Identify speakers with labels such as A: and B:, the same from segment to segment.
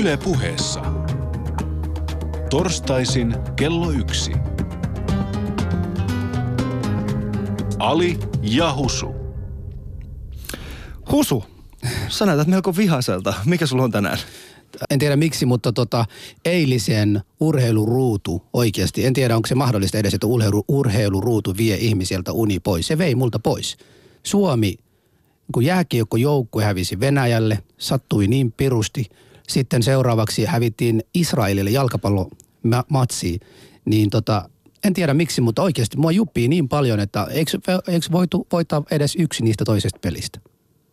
A: Yle puheessa. Torstaisin kello yksi. Ali ja Husu.
B: Husu, sä näytät melko vihaselta. Mikä sulla on tänään?
C: En tiedä miksi, mutta tota, eilisen urheiluruutu oikeasti, en tiedä onko se mahdollista edes, että urheilu, urheiluruutu vie ihmiseltä uni pois. Se vei multa pois. Suomi, kun jääkiekkojoukkue hävisi Venäjälle, sattui niin pirusti. Sitten seuraavaksi hävittiin Israelille jalkapallomatsiin. Niin tota, en tiedä miksi, mutta oikeasti mua juppii niin paljon, että eikö, eikö voitu voittaa edes yksi niistä toisesta pelistä?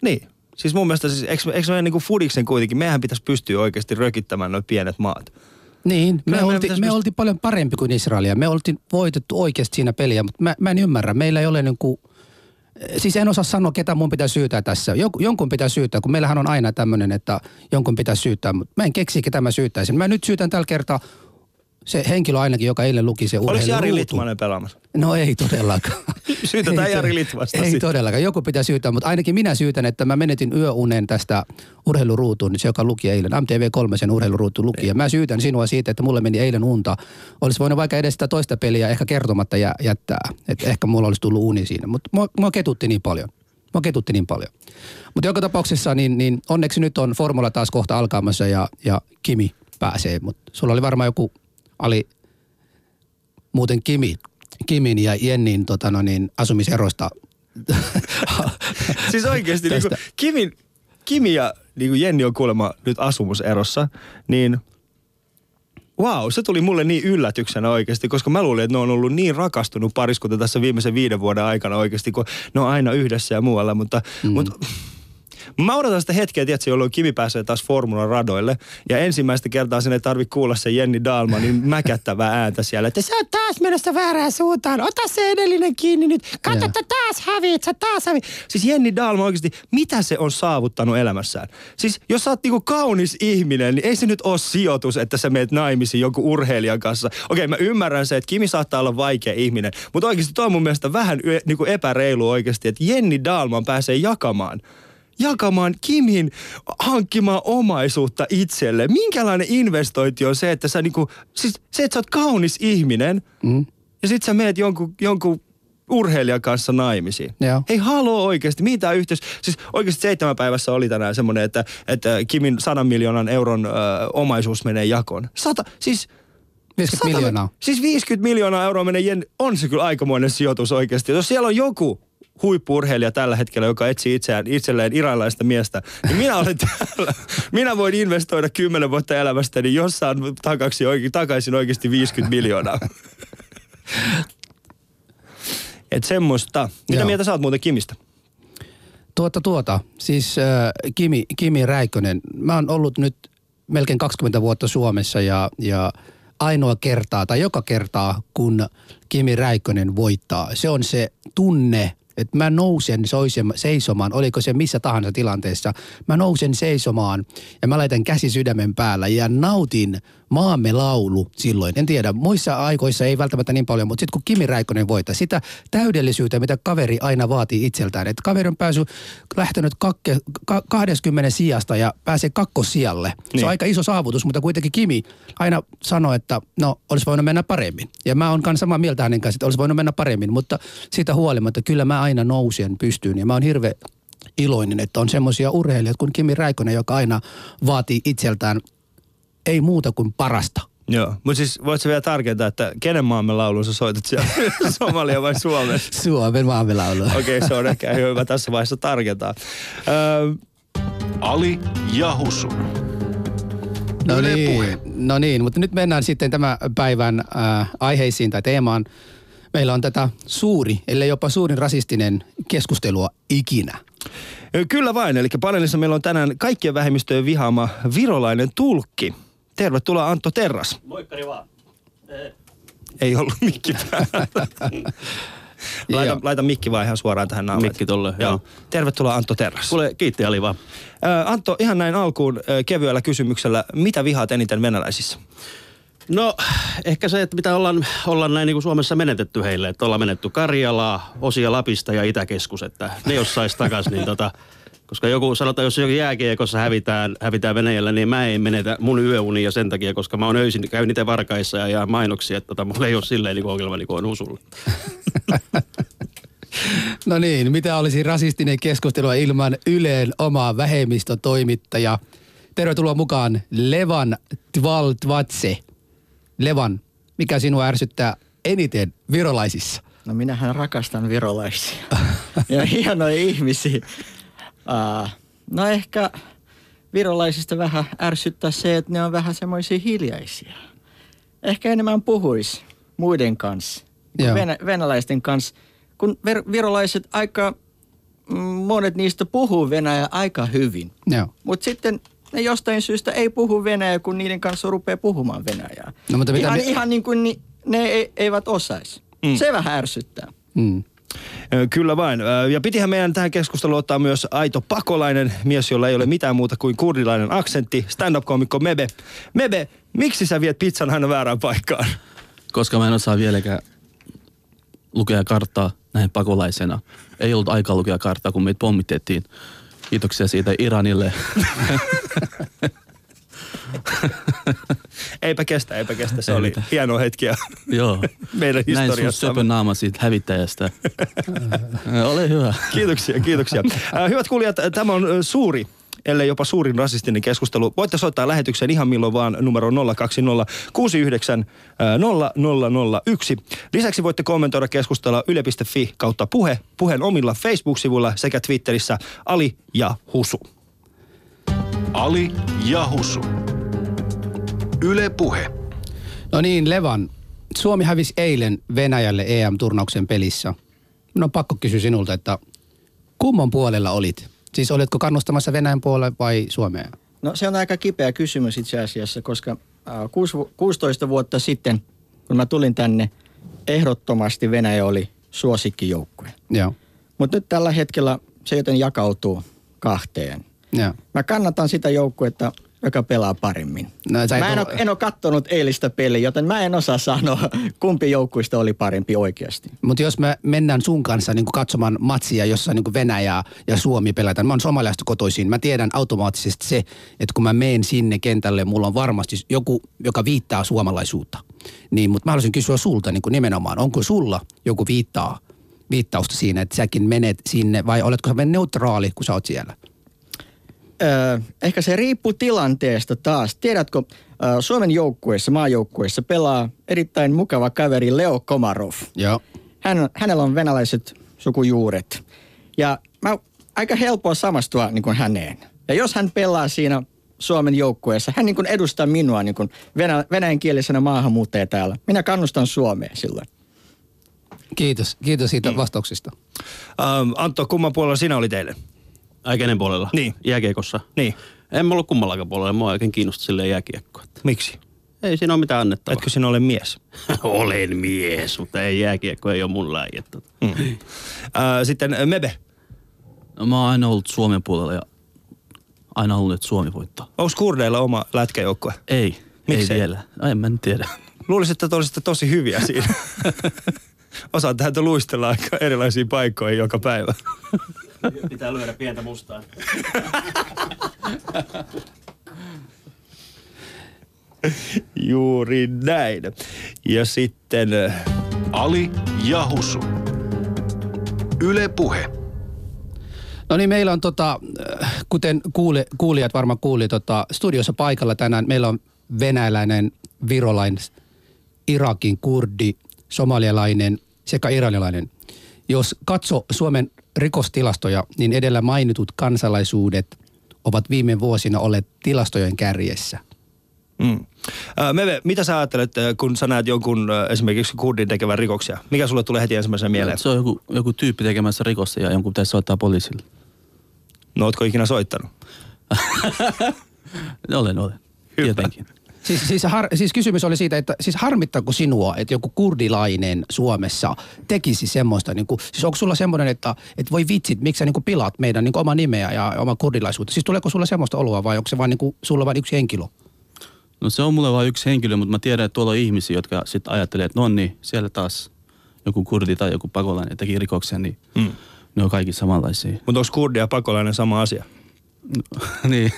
B: Niin. Siis mun mielestä, siis, eikö, eikö meidän niin kuin Fudiksen kuitenkin, mehän pitäisi pystyä oikeasti rökittämään noin pienet maat.
C: Niin, me,
B: meidän
C: olti, me
B: pyst-
C: oltiin paljon parempi kuin Israelia. Me oltiin voitettu oikeasti siinä peliä, mutta mä, mä en ymmärrä. Meillä ei ole niin kuin, siis en osaa sanoa, ketä mun pitää syytää tässä. Jon, jonkun pitää syyttää, kun meillähän on aina tämmöinen, että jonkun pitää syyttää, mutta mä en keksi, ketä mä syyttäisin. Mä nyt syytän tällä kertaa se henkilö ainakin, joka eilen luki se
B: Oliko Jari. Litmanen pelaamassa?
C: No ei todellakaan.
B: Syytetään
C: Ei
B: Jari Litvasta
C: Ei todellakaan. Joku pitää syyttää, mutta ainakin minä syytän, että mä menetin yöunen tästä urheiluruutuun, niin se joka luki eilen. MTV3 sen urheiluruutu luki. Ja mä syytän sinua siitä, että mulle meni eilen unta. Olisi voinut vaikka edes sitä toista peliä ehkä kertomatta jä, jättää. Että ehkä mulla olisi tullut uni siinä. Mutta mua, mua ketutti niin paljon. Mua ketutti niin paljon. Mutta joka tapauksessa niin, niin onneksi nyt on formula taas kohta alkamassa ja, ja Kimi pääsee. Mutta sulla oli varmaan joku ali muuten Kimi, Kimin ja Jennin tota no niin, asumiserosta.
B: Siis oikeasti niin kuin,
C: Tästä.
B: Kimi, Kimi ja niin kuin Jenni on kuulemma nyt asumuserossa, niin Wow, se tuli mulle niin yllätyksenä oikeasti, koska mä luulin, että ne on ollut niin rakastunut pariskunta tässä viimeisen viiden vuoden aikana oikeasti, kun ne on aina yhdessä ja muualla, mutta, mm. mutta Mä odotan sitä hetkeä, tiedätkö, jolloin Kimi pääsee taas Formulan radoille. Ja ensimmäistä kertaa sen ei tarvitse kuulla se Jenni Dalmanin mäkättävää ääntä siellä. Että sä oot taas menossa väärään suuntaan. Ota se edellinen kiinni nyt. Katso, että taas hävit, sä taas hävit. Siis Jenni Dalman oikeasti, mitä se on saavuttanut elämässään? Siis jos sä oot niinku kaunis ihminen, niin ei se nyt ole sijoitus, että sä meet naimisiin jonkun urheilijan kanssa. Okei, mä ymmärrän se, että Kimi saattaa olla vaikea ihminen. Mutta oikeasti toi on mun mielestä vähän niinku epäreilu oikeasti, että Jenni Dalman pääsee jakamaan jakamaan Kimin hankkimaan omaisuutta itselle. Minkälainen investointi on se, että sä niinku, siis se, että sä oot kaunis ihminen
C: Mm.
B: ja sit sä meet jonkun, jonkun urheilijan kanssa naimisiin.
C: Joo.
B: Hei haloo oikeasti, mitä yhteys? Siis oikeasti seitsemän päivässä oli tänään semmoinen, että, että Kimin 100 miljoonan euron ö, omaisuus menee jakoon. Sata, siis
C: 50 miljoonaa.
B: Siis 50 miljoonaa euroa menee jen, on se kyllä aikamoinen sijoitus oikeasti. Jos siellä on joku huippuurheilija tällä hetkellä, joka etsii itseään, itselleen iranilaista miestä, niin minä olen täällä. Minä voin investoida 10 vuotta elämästäni, jos saan takaksi, oike, takaisin oikeasti 50 miljoonaa. Et semmoista. Mitä
C: Joo.
B: mieltä sä oot muuten Kimistä?
C: Tuota, tuota. Siis äh, Kimi, Kimi Räikkönen. Mä oon ollut nyt melkein 20 vuotta Suomessa ja, ja ainoa kertaa tai joka kertaa, kun Kimi Räikkönen voittaa, se on se tunne, että mä nousen seisomaan, oliko se missä tahansa tilanteessa. Mä nousen seisomaan ja mä laitan käsi sydämen päällä ja nautin maamme laulu silloin. En tiedä, muissa aikoissa ei välttämättä niin paljon, mutta sitten kun Kimi Räikkönen voittaa, sitä täydellisyyttä, mitä kaveri aina vaatii itseltään. Että kaveri on päässyt, lähtenyt kakke, ka, 20 sijasta ja pääsee kakkosijalle. Se
B: Niin.
C: on aika iso saavutus, mutta kuitenkin Kimi aina sanoi, että no olisi voinut mennä paremmin. Ja mä oon kanssa samaa mieltä hänen kanssa, että olisi voinut mennä paremmin, mutta siitä huolimatta kyllä mä aina nousen pystyyn ja mä oon hirveän iloinen, että on semmoisia urheilijoita kuin Kimi Räikkönen, joka aina vaatii itseltään ei muuta kuin parasta.
B: Joo, mutta siis voit sä vielä tarkentaa, että kenen maamme laulun sä soitat siellä? Somalia vai Suomen?
C: Suomen maamelaulu.
B: Okei, okay, se on ehkä hyvä tässä vaiheessa tarkentaa. Öö,
A: Ali ja Husu.
C: No niin, no niin, mutta nyt mennään sitten tämän päivän äh, aiheisiin tai teemaan. Meillä on tätä suuri, ellei jopa suurin rasistinen keskustelua ikinä.
B: Kyllä vain, eli paneelissa meillä on tänään kaikkien vähemmistöjen vihaama virolainen tulkki. Tervetuloa Antto Terras.
D: Moikkari vaan.
B: Ei ollut mikki päällä. laita,
C: Joo.
B: laita mikki vaan ihan suoraan tähän naamaan.
D: Mikki tolle, joo.
B: Tervetuloa Antto Terras.
D: Kuule, kiitti Ali vaan.
B: Ää, Antto, ihan näin alkuun ää, kevyellä kysymyksellä. Mitä vihaat eniten venäläisissä?
D: No, ehkä se, että mitä ollaan, ollaan näin niin kuin Suomessa menetetty heille. Että ollaan menetty Karjalaa, osia Lapista ja Itäkeskus. Että ne jos sais takas, niin tota, Koska joku, sanotaan, jos joku jääkiekossa hävitään, hävitään Venäjällä, niin mä en menetä mun yöunia sen takia, koska mä oon öisin, käyn niitä varkaissa ja jaan mainoksia, että tota, mulla ei ole silleen niin ongelma niin kuin on Husulla.
C: No niin, mitä olisi rasistinen keskustelua ilman Yleen omaa vähemmistötoimittaja? Tervetuloa mukaan Levan Tvaltvatse. Levan, mikä sinua ärsyttää eniten virolaisissa?
E: No minähän rakastan virolaisia. ja hienoja ihmisiä. Uh, no ehkä virolaisista vähän ärsyttää se, että ne on vähän semmoisia hiljaisia. Ehkä enemmän puhuisi muiden kanssa,
C: Joo.
E: venä- venäläisten kanssa. Kun ver- virolaiset aika, mm, monet niistä puhuu Venäjää aika hyvin. Mutta sitten ne jostain syystä ei puhu Venäjää, kun niiden kanssa rupeaa puhumaan Venäjää.
C: No, mutta mitä
E: ihan,
C: ne-
E: ihan niin kuin ni, ne ei, eivät osaisi. Mm. Se vähän ärsyttää.
C: Mm.
B: Kyllä vain. Ja pitihän meidän tähän keskusteluun ottaa myös aito pakolainen, mies, jolla ei ole mitään muuta kuin kurdilainen aksentti, stand-up-komikko Mebe. Mebe, miksi sä viet pizzan aina väärään paikkaan?
F: koska mä en osaa vieläkään lukea karttaa näin pakolaisena. Ei ollut aikaa lukea karttaa, kun meitä pommitettiin. Kiitoksia siitä Iranille.
B: Eipä kestä, eipä kestä. Se
F: Ei
B: oli
F: mitään.
B: hieno hetki
F: Joo.
B: meidän
F: Näin sun
B: historiassa.
F: söpön naama siitä hävittäjästä. Ole hyvä.
B: Kiitoksia, kiitoksia. Äh, Hyvät kuulijat, tämä on ö, suuri ellei jopa suurin rasistinen keskustelu. Voitte soittaa lähetykseen ihan milloin vaan numero 020 69 0001. Lisäksi voitte kommentoida keskustella yle.fi kautta puhe, puheen omilla Facebook-sivuilla sekä Twitterissä Ali ja Husu.
A: Ali ja Husu. Yle Puhe.
C: No niin, Levan. Suomi hävisi eilen Venäjälle EM-turnauksen pelissä. No pakko kysyä sinulta, että kumman puolella olit? Siis oletko kannustamassa Venäjän puolelle vai Suomea?
E: No se on aika kipeä kysymys itse asiassa, koska äh, kuusi vu- 16 vuotta sitten, kun mä tulin tänne, ehdottomasti Venäjä oli suosikkijoukkue.
C: Joo.
E: Mutta nyt tällä hetkellä se joten jakautuu kahteen.
C: Joo.
E: Mä kannatan sitä joukkuetta, joka pelaa paremmin.
C: No,
E: mä en
C: oo-
E: ole, en ole kattonut eilistä peliä, joten mä en osaa sanoa, kumpi joukkuista oli parempi oikeasti.
C: Mutta jos me mennään sun kanssa niin katsomaan matsia, jossa niin Venäjä ja Suomi pelataan. Mä oon somaliasta kotoisin. Mä tiedän automaattisesti se, että kun mä menen sinne kentälle, mulla on varmasti joku, joka viittaa suomalaisuutta. Niin, mutta mä haluaisin kysyä sulta niin nimenomaan, onko sulla joku viittaa, viittausta siinä, että säkin menet sinne vai oletko sä neutraali, kun sä oot siellä?
E: Öö, ehkä se riippuu tilanteesta taas. Tiedätkö, öö, Suomen joukkueessa, maajoukkueessa pelaa erittäin mukava kaveri Leo Komarov.
C: Joo.
E: Hän, hänellä on venäläiset sukujuuret. Ja mä aika helppoa samastua niin kuin häneen. Ja jos hän pelaa siinä Suomen joukkueessa, hän niin kuin edustaa minua niin kuin venä, venäjänkielisenä maahanmuuttaja täällä. Minä kannustan Suomea silloin.
C: Kiitos, kiitos siitä vastauksesta.
B: Ähm, Antto, kumman puolella sinä olit eilen?
D: Ai kenen puolella?
B: Niin.
D: Jääkiekossa?
B: Niin.
D: En mä ollut kummallakaan puolella, mua oikein kiinnosti silleen jääkiekkoa.
B: Miksi?
D: Ei siinä ole mitään annettavaa.
B: Etkö sinä ole mies?
D: Olen mies, mutta ei jääkiekko, ei ole mun laji. että tota.
B: Mm. Äh, sitten Mebe.
F: No, mä oon aina ollut Suomen puolella ja aina halunnut, että Suomi voittaa.
B: Onko kurdeilla oma lätkäjoukkue?
F: Ei,
B: Miksei?
F: ei vielä. Ai, en mä nyt tiedä.
B: Luulisin, että te olisitte tosi hyviä siinä. Osaat täältä luistella aika erilaisiin paikkoihin joka päivä.
D: Pitää lyödä pientä mustaa.
B: Juuri näin. Ja sitten... äh,
A: Ali ja Husu. Yle Puhe.
C: No niin, meillä on tota, äh, kuten kuuli, kuulijat varmaan kuuli, tota, studiossa paikalla tänään meillä on venäläinen, virolainen, Irakin kurdi, somalialainen sekä iranilainen. Jos katso Suomen rikostilastoja, niin edellä mainitut kansalaisuudet ovat viime vuosina olleet tilastojen kärjessä.
B: Mm. Meve, mitä sä ajattelet, kun sä näet jonkun esimerkiksi kurdin tekevän rikoksia? Mikä sulle tulee heti ensimmäisenä mieleen?
F: Se on joku, joku tyyppi tekemässä rikosta ja jonkun pitäisi soittaa poliisille.
B: No ootko ikinä soittanut?
F: Olen, olen.
B: Hyvä.
F: Tietenkin.
C: Siis, siis, har, siis kysymys oli siitä, että siis harmittaako sinua, että joku kurdilainen Suomessa tekisi semmoista, niin kuin, siis onko sulla semmoinen, että, että voi vitsit, miksi sä niin kuin pilaat meidän niin kuin oma nimeä ja oma kurdilaisuutta? Siis tuleeko sulla semmoista oloa vai onko se vain niin kuin, sulla vain yksi henkilö?
F: No se on mulle vain yksi henkilö, mutta mä tiedän, että tuolla on ihmisiä, jotka sitten ajattelee, että no niin, siellä taas joku kurdi tai joku pakolainen teki rikoksen, niin
B: Mm.
F: Ne on kaikki samanlaisia.
B: Mutta onko kurdi ja pakolainen sama asia?
F: niin.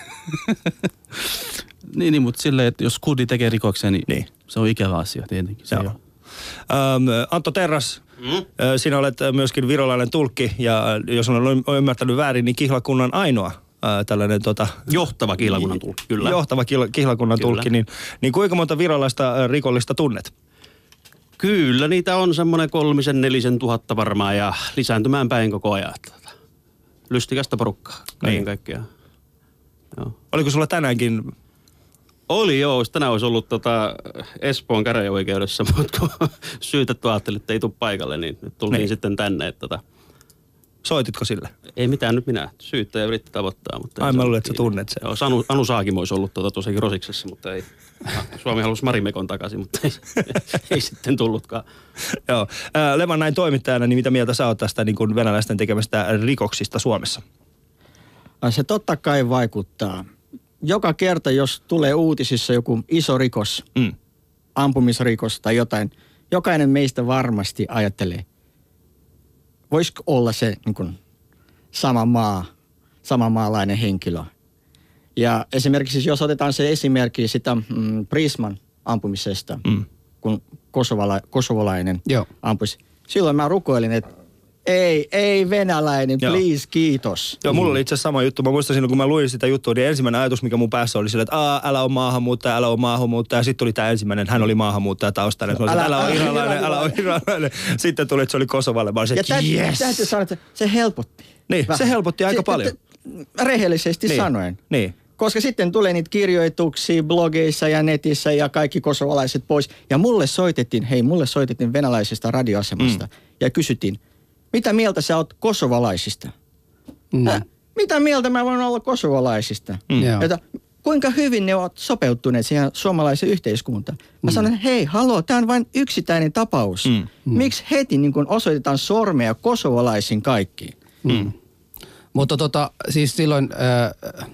F: Niin, niin, mutta silleen, että jos kurdi tekee rikoksen, niin,
B: Niin.
F: niin. se on ikävä asia tietenkin. Se
B: Joo.
F: on.
B: Ähm, Antto Terras, mm? sinä olet myöskin virolainen tulkki ja jos olen ymmärtänyt väärin, niin kihlakunnan ainoa äh, tällainen tota,
D: Johtava kihlakunnan tulkki, kyllä.
B: johtava kihlakunnan
D: Kyllä.
B: tulkki, niin, niin kuinka monta virolaista äh, rikollista tunnet?
D: Kyllä, niitä on semmoinen kolmisen, nelisen tuhatta varmaan ja lisääntymään päin koko ajan. Tota, Lystikästä porukkaa kaiken
B: Niin.
D: kaikkiaan. Joo.
B: Oliko sulla tänäänkin,
D: Oli joo, olisi tänään olisi ollut tota Espoon käräjäoikeudessa, mutta kun syytetty ajatteli, että ei tule paikalle, niin nyt tultiin
B: Niin.
D: sitten tänne. Että tota,
B: soititko sille?
D: ei mitään nyt minä, syyttäjä yritti tavoittaa. Mutta ei
B: Ai, mä luulen, että sä tunnet sen.
D: Joo, Anu, Anu Saakim olisi ollut tota, tosiaankin Rosiksessa, mutta ei. Suomi halusi Marimekon takaisin, mutta ei, ei sitten tullutkaan.
B: Joo. Äh, Levan näin toimittajana, niin mitä mieltä sä oot tästä niin kuin venäläisten tekemästä rikoksista Suomessa?
E: Se totta kai vaikuttaa. Joka kerta, jos tulee uutisissa joku iso rikos,
B: Mm.
E: ampumisrikos tai jotain, jokainen meistä varmasti ajattelee, voisiko olla se niin kuin, sama maa, sama maalainen henkilö. Ja esimerkiksi jos otetaan se esimerkki sitä mm, Prisman ampumisesta,
B: Mm.
E: kun kosovala, kosovalainen
C: Joo.
E: ampuisi. Silloin mä rukoilin, että ei, ei venäläinen,
B: Joo.
E: please, kiitos.
B: Joo, mulla oli itse asiassa sama juttu. Mä muistan silloin, kun mä luin sitä juttua, niin ensimmäinen ajatus, mikä mun päässä oli sillä, että Aa, älä ole maahanmuuttaja, älä ole maahanmuuttaja. Sitten tuli tämä ensimmäinen, hän oli maahanmuuttaja taustainen. Olin,
E: Älä-
B: älä, älä ole
E: älä-
B: iranilainen, älä ole iranilainen. Sitten tuli, että se oli Kosovalle. Mä olisin, että yes!
E: täytyy sanoa, että se helpotti.
B: Niin, se helpotti aika paljon.
E: t- Rehellisesti
B: Niin,
E: sanoen.
B: niin.
E: Koska sitten tulee niitä kirjoituksia blogeissa ja netissä ja kaikki kosovalaiset pois. Ja mulle soitettiin, hei mulle soitettiin venäläisestä radioasemasta. Mm. Ja kysyttiin, mitä mieltä sä oot kosovalaisista?
C: Mm.
E: Äh, mitä mieltä mä voin olla kosovalaisista?
C: Mm.
E: Että kuinka hyvin ne ovat sopeutuneet siihen suomalaiseen yhteiskuntaan. Mä sanon, hei, haloo, tämä on vain yksittäinen tapaus.
B: Mm.
E: Miksi heti niin kun osoitetaan sormea kosovalaisiin kaikkiin?
C: Mm. Mutta tota, siis silloin äh,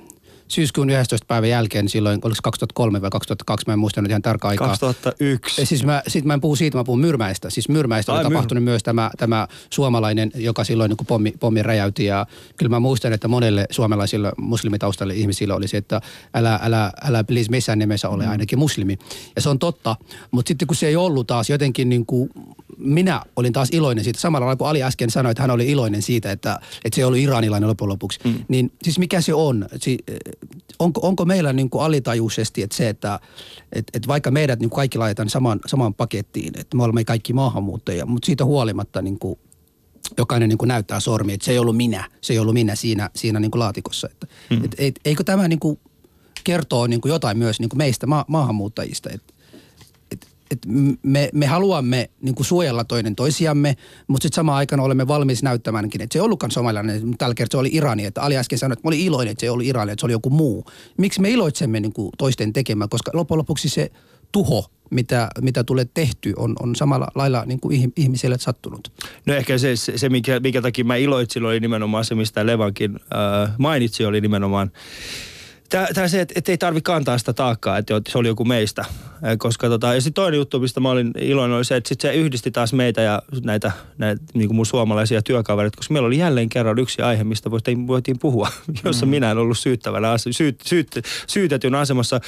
C: syyskuun 11. päivän jälkeen, silloin oliko se 2003 vai 2002, mä en muista nyt ihan tarkkaa aikaa.
B: 2001.
C: Ja Siis mä, sit mä en puhu siitä, mä puhun Myrmäistä. Siis Myrmäistä
B: Ai,
C: oli
B: Myr-
C: tapahtunut myös tämä, tämä suomalainen, joka silloin niin pommi, pommi räjäytti. Ja kyllä mä muistan, että monelle suomalaisille muslimitaustalle ihmisille oli se, että älä, älä, älä please missään nimessä ole ainakin muslimi. Ja se on totta. Mutta sitten kun se ei ollut taas jotenkin niin kuin, minä olin taas iloinen siitä. Samalla lailla kuin Ali äsken sanoi, että hän oli iloinen siitä, että, että se ei ollut iranilainen loppujen lopuksi. Mm. Niin siis mikä se on? Si, onko, onko meillä niin kuin alitajuisesti, että se, että et, et vaikka meidät niin kaikki laitetaan samaan, samaan pakettiin, että me olemme kaikki maahanmuuttajia, mutta siitä huolimatta niin kuin jokainen niin kuin näyttää sormi, että se ei ollut minä, se ei ollut minä siinä, siinä niin kuin laatikossa. Että, mm. et, et, eikö tämä niin kuin kertoo niin kuin jotain myös niin kuin meistä ma- maahanmuuttajista, että et, me, me haluamme niin kuin suojella toinen toisiamme, mutta sitten samaan aikaan olemme valmis näyttämäänkin, että se ei ollutkaan somalilainen, mutta tällä kertaa se oli Irani. Että Ali äsken sanoi, että mä olin iloinen, että se ei ollut Irani, että se oli joku muu. Miksi me iloitsemme niin kuin toisten tekemään, koska loppujen lopuksi se tuho, mitä, mitä tulee tehty, on, on samalla lailla niin kuin ih- ihmisille sattunut.
B: No ehkä se, se, se mikä, mikä takia mä iloitsin, oli nimenomaan se, mistä Levankin äh, mainitsi, oli nimenomaan Tämä se, että et ei tarvi kantaa sitä taakkaa, että se oli joku meistä. Koska tota, ja sitten toinen juttu, mistä mä olin iloinen, oli se, että sit se yhdisti taas meitä ja näitä, näitä niin kuin mun suomalaisia työkavereita, koska meillä oli jälleen kerran yksi aihe, mistä voitiin, voitiin puhua, jossa mm. minä en ollut syyttävänä, syyt, syyt, syytetyn asemassa.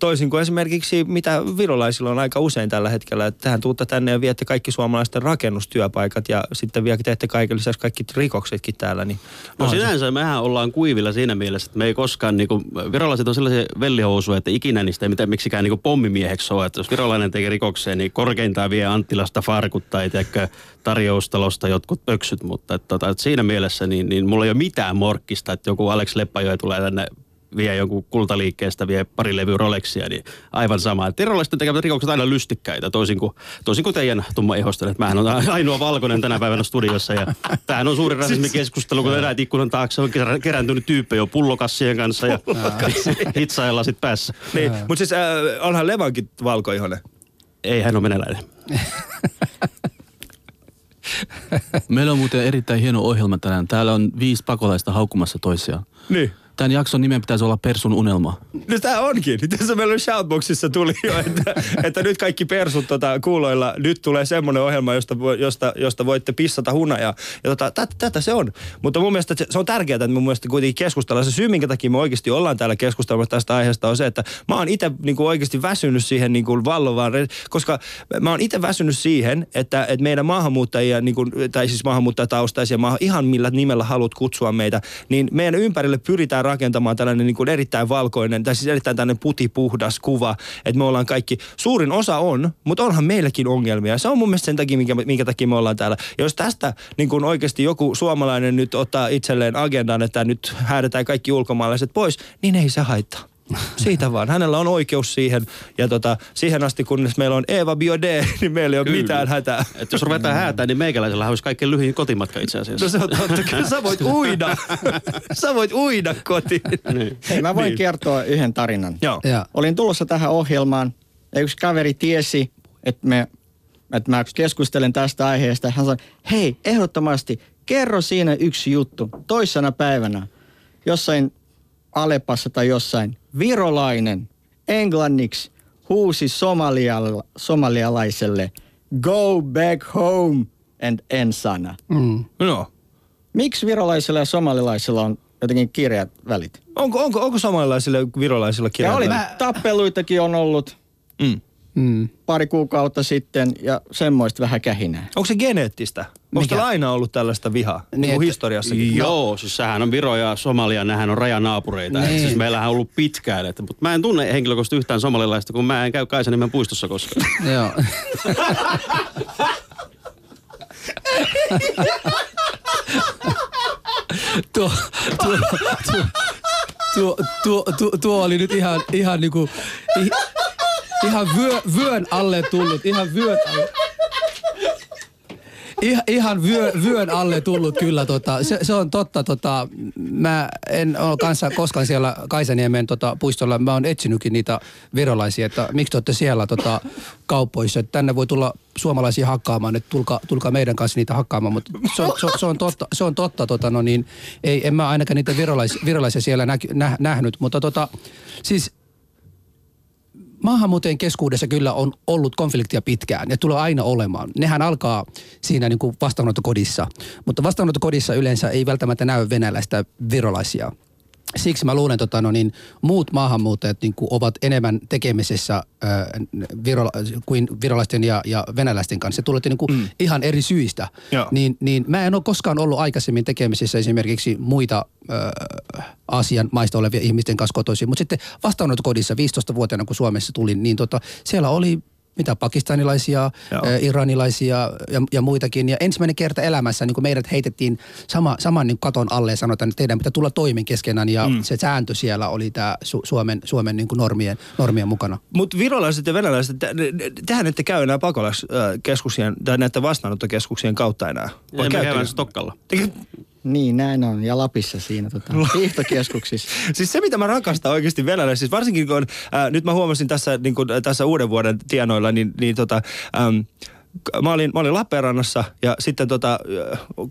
B: Toisin kuin esimerkiksi, mitä virolaisilla on aika usein tällä hetkellä, että tähän tuutte tänne ja viette kaikki suomalaisten rakennustyöpaikat ja sitten vielä teette kaiken lisäksi kaikki rikoksetkin täällä. Niin
D: No
B: onhan se-
D: sinänsä mehän ollaan kuivilla siinä mielessä, että me ei koskaan, niinku, virolaiset on sellaisia vellihousuja, että ikinä niistä ei mitään miksikään niinku pommimieheksi ole. Että jos virolainen tekee rikokseen, niin korkeintaan vie Anttilasta farkut tai tiedätkö, tarjoustalosta jotkut pöksyt, mutta että, tota, että siinä mielessä niin, niin mulla ei ole mitään morkkista, että joku Alex Leppäjoe tulee tänne vie jonkun kultaliikkeestä, vie pari levyä Rolexia, niin aivan sama. Että virolaisten tekevät rikokset aina lystikkäitä, toisin kuin, toisin kuin teidän tumma ihosten. Että mähän on ainoa valkoinen tänä päivänä studiossa ja tämähän on suuri rasismikeskustelu, kun eräät ikkunan taakse on kerä- kerääntynyt tyyppejä jo pullokassien kanssa ja hitsailla sit päässä.
B: Niin, mutta siis äh, onhan Levankin valkoihonen.
D: Ei hän ole venäläinen.
F: Meillä on muuten erittäin hieno ohjelma tänään. Täällä on viisi pakolaista haukkumassa toisiaan.
B: Niin.
F: Tämän jakson nimen pitäisi olla Persun unelma.
B: No tää onkin. Tässä meillä Shoutboxissa tuli jo, että, että nyt kaikki persut tota, kuuloilla, nyt tulee semmoinen ohjelma, josta, josta, josta voitte pissata hunajaa. Ja tota, tätä, tätä se on. Mutta mun mielestä se, se on tärkeää, että mun mielestä kuitenkin keskustellaan. Se syy, minkä takia me oikeasti ollaan täällä keskustelemassa tästä aiheesta on se, että mä oon itse niin oikeasti väsynyt siihen niin kuin vallovaan, koska mä oon itse väsynyt siihen, että, että meidän maahanmuuttajia, niin kuin, tai siis maahanmuuttajataustaisia, maahan, ihan millä nimellä haluat kutsua meitä, niin meidän ympärille pyritään rakentamaan tällainen niin kuin erittäin valkoinen, tai siis erittäin tällainen putipuhdas kuva, että me ollaan kaikki, suurin osa on, mutta onhan meilläkin ongelmia. Se on mun mielestä sen takia, minkä, minkä takia me ollaan täällä. Ja jos tästä niin kuin oikeasti joku suomalainen nyt ottaa itselleen agendan, että nyt häädetään kaikki ulkomaalaiset pois, niin ei se haittaa. Siitä vaan. Hänellä on oikeus siihen. Ja tota, siihen asti, kunnes meillä on Eva Biode, niin meillä ei ole
D: Kyllä.
B: mitään hätää.
D: Että jos ruvetaan häätää, niin meikäläisellä olisi kaikkein lyhyin kotimatka itse asiassa.
B: No se on totta. Kyllä sä voit uida. sä voit uida kotiin.
D: Niin.
E: Hei, mä voin
B: Niin.
E: kertoa yhden tarinan.
B: Joo.
C: Ja,
E: Olin tulossa tähän ohjelmaan ja yksi kaveri tiesi, että, me, että mä keskustelen tästä aiheesta. Hän sanoi, hei, ehdottomasti kerro siinä yksi juttu. Toissana päivänä jossain Alepassa tai jossain virolainen englanniksi huusi somaliala, somalialaiselle go back home and ensana.
C: mm.
B: No.
E: Miksi virolaisilla ja somalilaisilla on jotenkin kireät välit?
B: Onko, onko, onko samanlaisilla virolaisilla
E: Ja
B: kirjoilla?
E: oli, tappeluitakin on ollut
B: Mm.
C: Mm.
E: pari kuukautta sitten ja semmoista vähän kähinää.
B: Onko se geneettistä? Onko teillä aina ollut tällaista vihaa? Niin, niin
C: että-
B: historiassakin.
D: Joo, siis sähän on Viro ja Somalia, nehän on rajanaapureita.
C: Niin.
D: Siis meillähän on ollut pitkään, että, mutta mä en tunne henkilökohtaisesti yhtään somalilaista, kun mä en käy Kaisaniemen puistossa koskaan.
C: Joo. tuo, tuo, tuo, tuo, tuo, tuo, tuo oli nyt ihan, ihan niinku, i, ihan vyö, vyön alle tullut, ihan vyön alle. Ihan, ihan vyö, vyön alle tullut kyllä. Tota, se, se, on totta. Tota, mä en ole kanssa koskaan siellä Kaisaniemen tota, puistolla. Mä oon etsinytkin niitä virolaisia, että miksi te olette siellä tota, kaupoissa. Että tänne voi tulla suomalaisia hakkaamaan, että tulkaa, tulkaa meidän kanssa niitä hakkaamaan. Mutta se on, se, se on totta, se on totta tota, no niin, ei, en mä ainakaan niitä virolaisia, virolaisia siellä nä, nä, nähnyt. Mutta tota, siis maahanmuuttajien keskuudessa kyllä on ollut konfliktia pitkään ja tulee aina olemaan. Nehän alkaa siinä niin kuin vastaanottokodissa, mutta vastaanottokodissa yleensä ei välttämättä näy venäläistä virolaisia. Siksi mä luulen, tota, no niin, muut maahanmuuttajat niin kuin ovat enemmän tekemisessä äh, virola, kuin virolaisten ja, ja venäläisten kanssa. Se tulee niin kuin mm. ihan eri syistä.
B: Joo.
C: Niin, niin mä en ole koskaan ollut aikaisemmin tekemisissä esimerkiksi muita äh, Aasian maista olevia ihmisten kanssa kotoisin. Mutta sitten vastaanottokodissa 15-vuotiaana, kun Suomessa tulin, niin tota, siellä oli mitä pakistanilaisia,
B: Joo.
C: iranilaisia ja, ja muitakin. Ja ensimmäinen kerta elämässä niin kun meidät heitettiin sama, saman niin katon alle ja sanotaan, että teidän pitää tulla toimen keskenään. Ja mm. se sääntö siellä oli tämä Su- Suomen, Suomen niin kuin normien, normien mukana.
B: Mutta virolaiset ja venäläiset, tehän ette käy enää pakolaiskeskuksien tai näiden vastaanottokeskuksien kautta enää.
D: Ei me
B: käyttekö?
D: käydään Stokkalla.
E: Niin, näin on. Ja Lapissa siinä tota, hiihtokeskuksissa.
B: Siis se, mitä mä rakastan oikeasti venäläisissä, siis varsinkin kun ää, nyt mä huomasin tässä, niin kun, tässä uuden vuoden tienoilla, niin, niin tota, k- Mä olin, mä olin Lappeenrannassa ja sitten tota,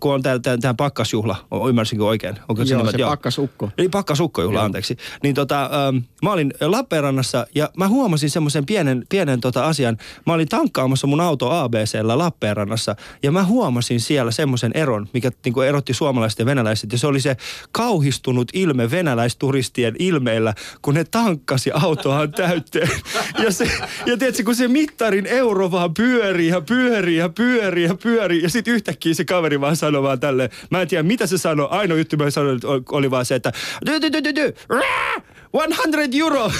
B: kun on tää, tää, tää pakkasjuhla, ymmärsinkö oikein? Onko
E: Joo,
B: nimi?
E: se pakkasukko.
B: Eli pakkasukkojuhla, anteeksi. Niin tota, ähm, mä olin Lappeenrannassa ja mä huomasin semmoisen pienen, pienen tota asian. Mä olin tankkaamassa mun auto ABCllä Lappeenrannassa ja mä huomasin siellä semmoisen eron, mikä niinku erotti suomalaiset ja venäläiset. Ja se oli se kauhistunut ilme venäläisturistien ilmeillä, kun ne tankkasi autoaan täyteen. Ja, se, ja tiedätkö, kun se mittarin euro vaan pyörii ja pyörii ja pyörii ja pyörii. Ja sitten yhtäkkiä se kaveri vaan sanoi vaan tälleen. Mä en tiedä, mitä se sanoi. Ainoa juttu, mä sanoin, oli vaan se, että 100 euro.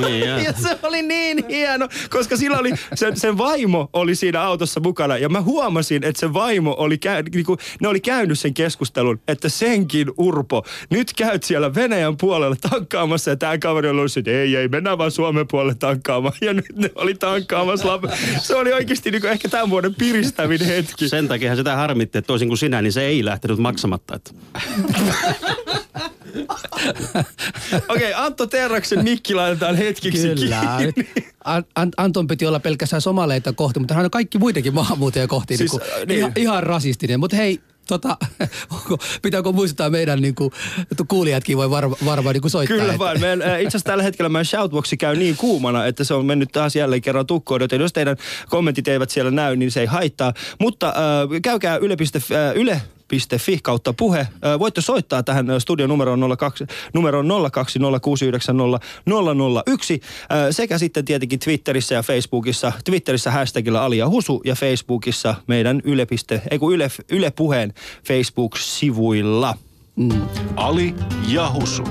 D: Niin,
B: ja se oli niin hieno, koska sillä oli, sen, sen vaimo oli siinä autossa mukana. Ja mä huomasin, että se vaimo oli, käy, niinku, ne oli käynyt sen keskustelun, että senkin Urpo, nyt käyt siellä Venäjän puolella tankkaamassa. Ja tämä kaveri oli ollut, että ei, ei, mennään vaan Suomen puolelle tankkaamaan. Ja nyt ne oli tankkaamassa. Lap- Se oli oikeasti niinku ehkä tämän vuoden piristävin hetki.
D: Sen takia sitä harmitti, että toisin kuin sinä, niin se ei lähtenyt maksamatta. Että.
B: Okei, Antto Terraksen mikki laitetaan hetkiksi
C: Kyllä.
B: kiinni.
C: An- An- Anton piti olla pelkästään somaleita kohti, mutta hän on kaikki muitakin maahanmuuttajia kohti.
B: Siis,
C: Siis,
B: äh,
C: niin
B: niin.
C: ihan, ihan rasistinen. Mutta hei, Tota, onko, pitääkö muistaa meidän niin kuin, kuulijatkin voi varma, varmaan niin soittaa.
B: Kyllä vaan. Meidän, itse asiassa tällä hetkellä meidän shoutboxi käy niin kuumana, että se on mennyt taas jälleen kerran tukkoon. Joten jos teidän kommentit eivät siellä näy, niin se ei haittaa. Mutta äh, käykää yle.fi, äh, yle fi kautta puhe. Äh, Voitte soittaa tähän äh, studion numeroon 02, numeroon 020690001 äh, sekä sitten tietenkin Twitterissä ja Facebookissa. Twitterissä hashtagilla Ali ja Husu ja Facebookissa meidän yle, ei kun yle, yle puheen Facebook-sivuilla.
A: Ali ja Husu.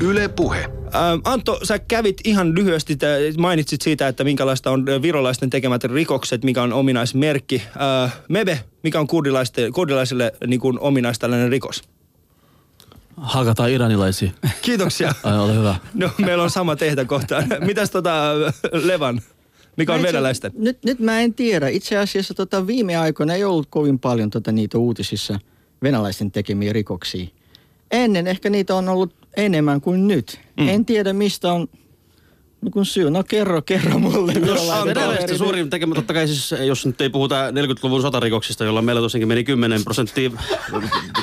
A: Yle Puhe.
B: Ähm, Antto, sä kävit ihan lyhyesti, mainitsit siitä, että minkälaista on virolaisten tekemät rikokset, mikä on ominaismerkki. Äh, Mebe, mikä on kurdilaisille niin kuin ominais tällainen rikos?
F: Hakataan iranilaisia.
B: Kiitoksia.
F: Ai, ole hyvä.
B: No, meillä on sama tehtä kohta. Mitäs tota Levan? Mikä on venäläisten?
E: Nyt, nyt mä en tiedä. Itse asiassa tota, viime aikoina ei ollut kovin paljon tota, niitä uutisissa venäläisten tekemiä rikoksia. Ennen ehkä niitä on ollut enemmän kuin nyt. Mm. En tiedä mistä on niin kun syy. No kerro, kerro mulle.
D: Venäläisten
E: kaveri.
D: suurin tekemä, totta kai siis, jos nyt ei puhuta 40-luvun sotarikoksista, jolla meillä tosiaankin meni 10 prosenttia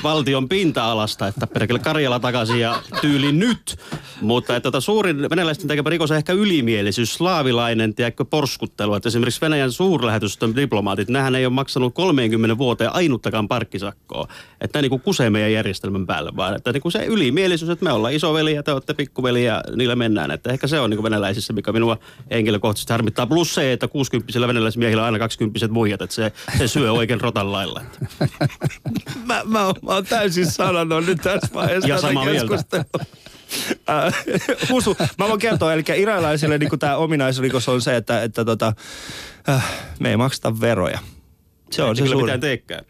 D: valtion pinta-alasta, että perkele Karjala takaisin ja tyyli nyt. Mutta että tota, suurin venäläisten tekemä rikos on ehkä ylimielisyys, slaavilainen, tiedätkö, porskuttelu. Että esimerkiksi Venäjän suurlähetystön diplomaatit, nähän ei ole maksanut 30 vuoteen ainuttakaan parkkisakkoa. Että niin kuin kusee meidän järjestelmän päälle, vaan että niin kuin se ylimielisyys, että me ollaan isoveli ja te olette pikkuveli ja niillä mennään. Että ehkä se on niin kuin venäläisissä, mikä minua henkilökohtaisesti harmittaa. Plus se, että 60 venäläismiehillä on aina 20 muijat, että se, se syö oikein rotan lailla.
B: Mä, mä, mä oon täysin sanonut nyt tässä vaiheessa
D: Ja samaa mieltä.
B: Äh, Husu, mä voin kertoa, eli iranilaisille niin tämä ominaisrikos on se, että, että tota, äh, me ei makseta veroja. Se on
D: Ei
B: se
D: kyllä
B: suuri.
D: mitään teekään.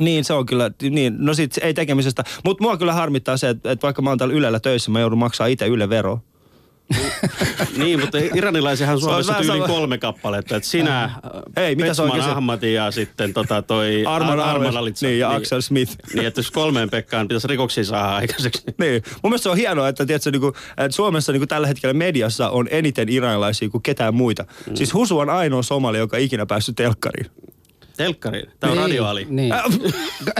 B: Niin, se on kyllä, niin, no sit ei tekemisestä. Mutta mua kyllä harmittaa se, että, että vaikka mä oon täällä Ylellä töissä, mä joudun maksaa itse Yle vero.
D: Niin, mutta iranilaisihan
B: Se on
D: Suomessa tyyliin
B: sama-
D: kolme kappaletta. Että sinä,
B: Ei, mitä
D: Petsman
B: se-
D: Ahmadi ja sitten tota toi
B: Arman
D: Ar-
B: Alves,
D: Alitsa.
B: niin, ja Axel Smith.
D: Niin, että jos kolmeen Pekkaan pitäisi rikoksia saada aikaiseksi.
B: Niin. Mun mielestä se on hienoa, että, tiedätkö, niin kuin, että Suomessa niin kuin tällä hetkellä mediassa on eniten iranilaisia kuin ketään muita. Mm. Siis Husu on ainoa somali, joka on ikinä päässyt telkkariin.
D: Telkkariin. Tämä on
C: Niin,
D: radioali.
C: Niin.
B: Äh,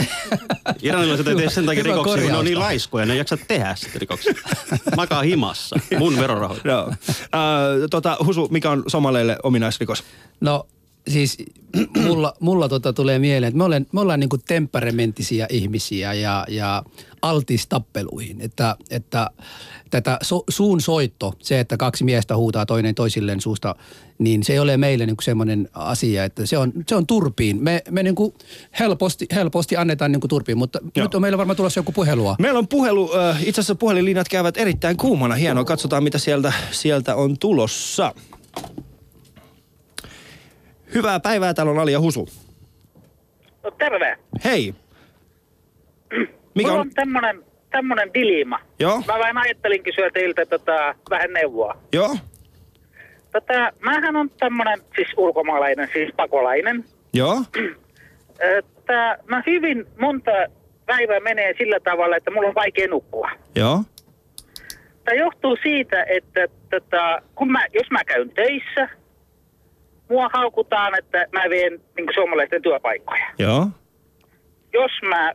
D: Iranilaiset ei tee sen takia rikoksia, kun ne on niin laiskoja, ne ei jaksa tehdä sitten rikoksia. Makaa himassa. Mun verorahoja.
B: Joo. Äh, tota, Husu, mikä on somaleille ominaisrikos?
C: No siis mulla, mulla tota tulee mieleen, että me, olen, me ollaan niinku temperamenttisia ihmisiä ja, ja altis tappeluihin. Että, että tätä so, suun soitto, se, että kaksi miestä huutaa toinen toisilleen suusta, niin se ei ole meille niinku semmoinen asia, että se on, se on turpiin. Me, me niinku helposti, helposti annetaan niinku turpiin, mutta
B: Joo.
C: Joo. nyt on meillä varmaan tulossa joku puhelua.
B: Meillä on puhelu, äh, itse asiassa puhelinlinjat käyvät erittäin kuumana. Hienoa, katsotaan mitä sieltä, sieltä on tulossa. Hyvää päivää, täällä on Ali ja Husu.
G: No terve.
B: Hei. Mikä
G: Mulla
B: on?
G: on tämmönen, tämmönen dilema.
B: Joo.
G: Mä vain ajattelin kysyä teiltä tota, vähän neuvoa.
B: Joo,
G: Tota, mähän on tämmönen siis ulkomaalainen, siis pakolainen.
B: joo,
G: Että mä hyvin monta päivää menee sillä tavalla, että mulla on vaikea nukkua.
B: joo,
G: Tämä johtuu siitä, että tota, kun mä, jos mä käyn töissä, mua haukutaan, että mä vien niin suomalaisten työpaikkoja.
B: joo.
G: jos mä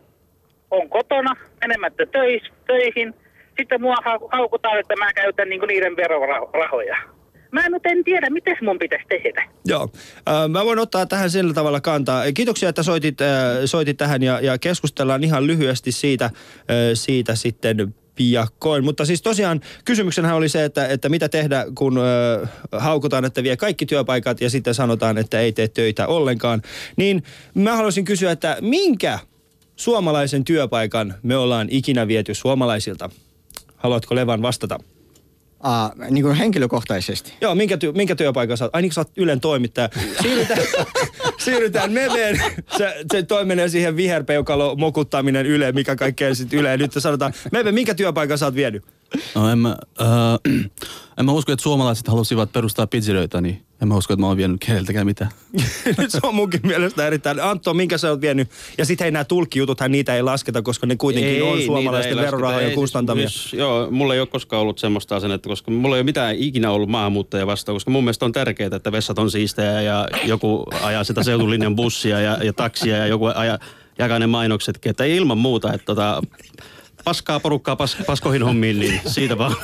G: on kotona menemättä töis, töihin, sitten mua hau- haukutaan, että mä käytän niinku niiden verorahoja. Mä nyt en tiedä, miten mun pitäisi tehdä.
B: Joo, mä voin ottaa tähän sillä tavalla kantaa. Kiitoksia, että soitit, soitit tähän ja, ja keskustellaan ihan lyhyesti siitä, siitä sitten piakkoin. Mutta siis tosiaan kysymyksenhän oli se, että, että mitä tehdä, kun äh, haukutaan, että vie kaikki työpaikat ja sitten sanotaan, että ei tee töitä ollenkaan. Niin mä haluaisin kysyä, että minkä suomalaisen työpaikan me ollaan ikinä viety suomalaisilta? Haluatko Levan vastata?
E: Aa, niin kuin henkilökohtaisesti.
B: Joo, minkä, ty- minkä työpaikan sä oot? Ai niin, sä oot Ylen toimittaja. Siirrytään, siirrytään Meveen. Se, se toi menee siihen viherpeukalo mokuttaminen Yle, mikä kaikkea sitten Yle. Nyt sanotaan, Meve, minkä työpaikan sä oot vienyt?
F: No en mä, äh, en mä usko, että suomalaiset halusivat perustaa pizzerioita, niin en mä usko, että mä oon vienyt keneltäkään mitään.
B: Nyt se on munkin mielestä erittäin. Antto, minkä sä oot vienyt? Ja sitten hei, nämä tulkkijututhan niitä ei lasketa, koska ne kuitenkin on
D: niitä
B: suomalaisten
D: ei
B: verorahojen
D: Ei,
B: kustantamia.
D: Siis, joo, mulla ei ole koskaan ollut semmoista asennetta, koska mulla ei ole mitään ikinä ollut maahanmuuttajia vastaan, koska mun mielestä on tärkeää, että vessat on siistejä ja joku ajaa sitä seutulinjan bussia ja, ja taksia ja joku ajaa jakaa ne mainoksetkin, että ilman muuta, että tota, paskaa porukkaa pas, paskoihin hommiin, niin siitä vaan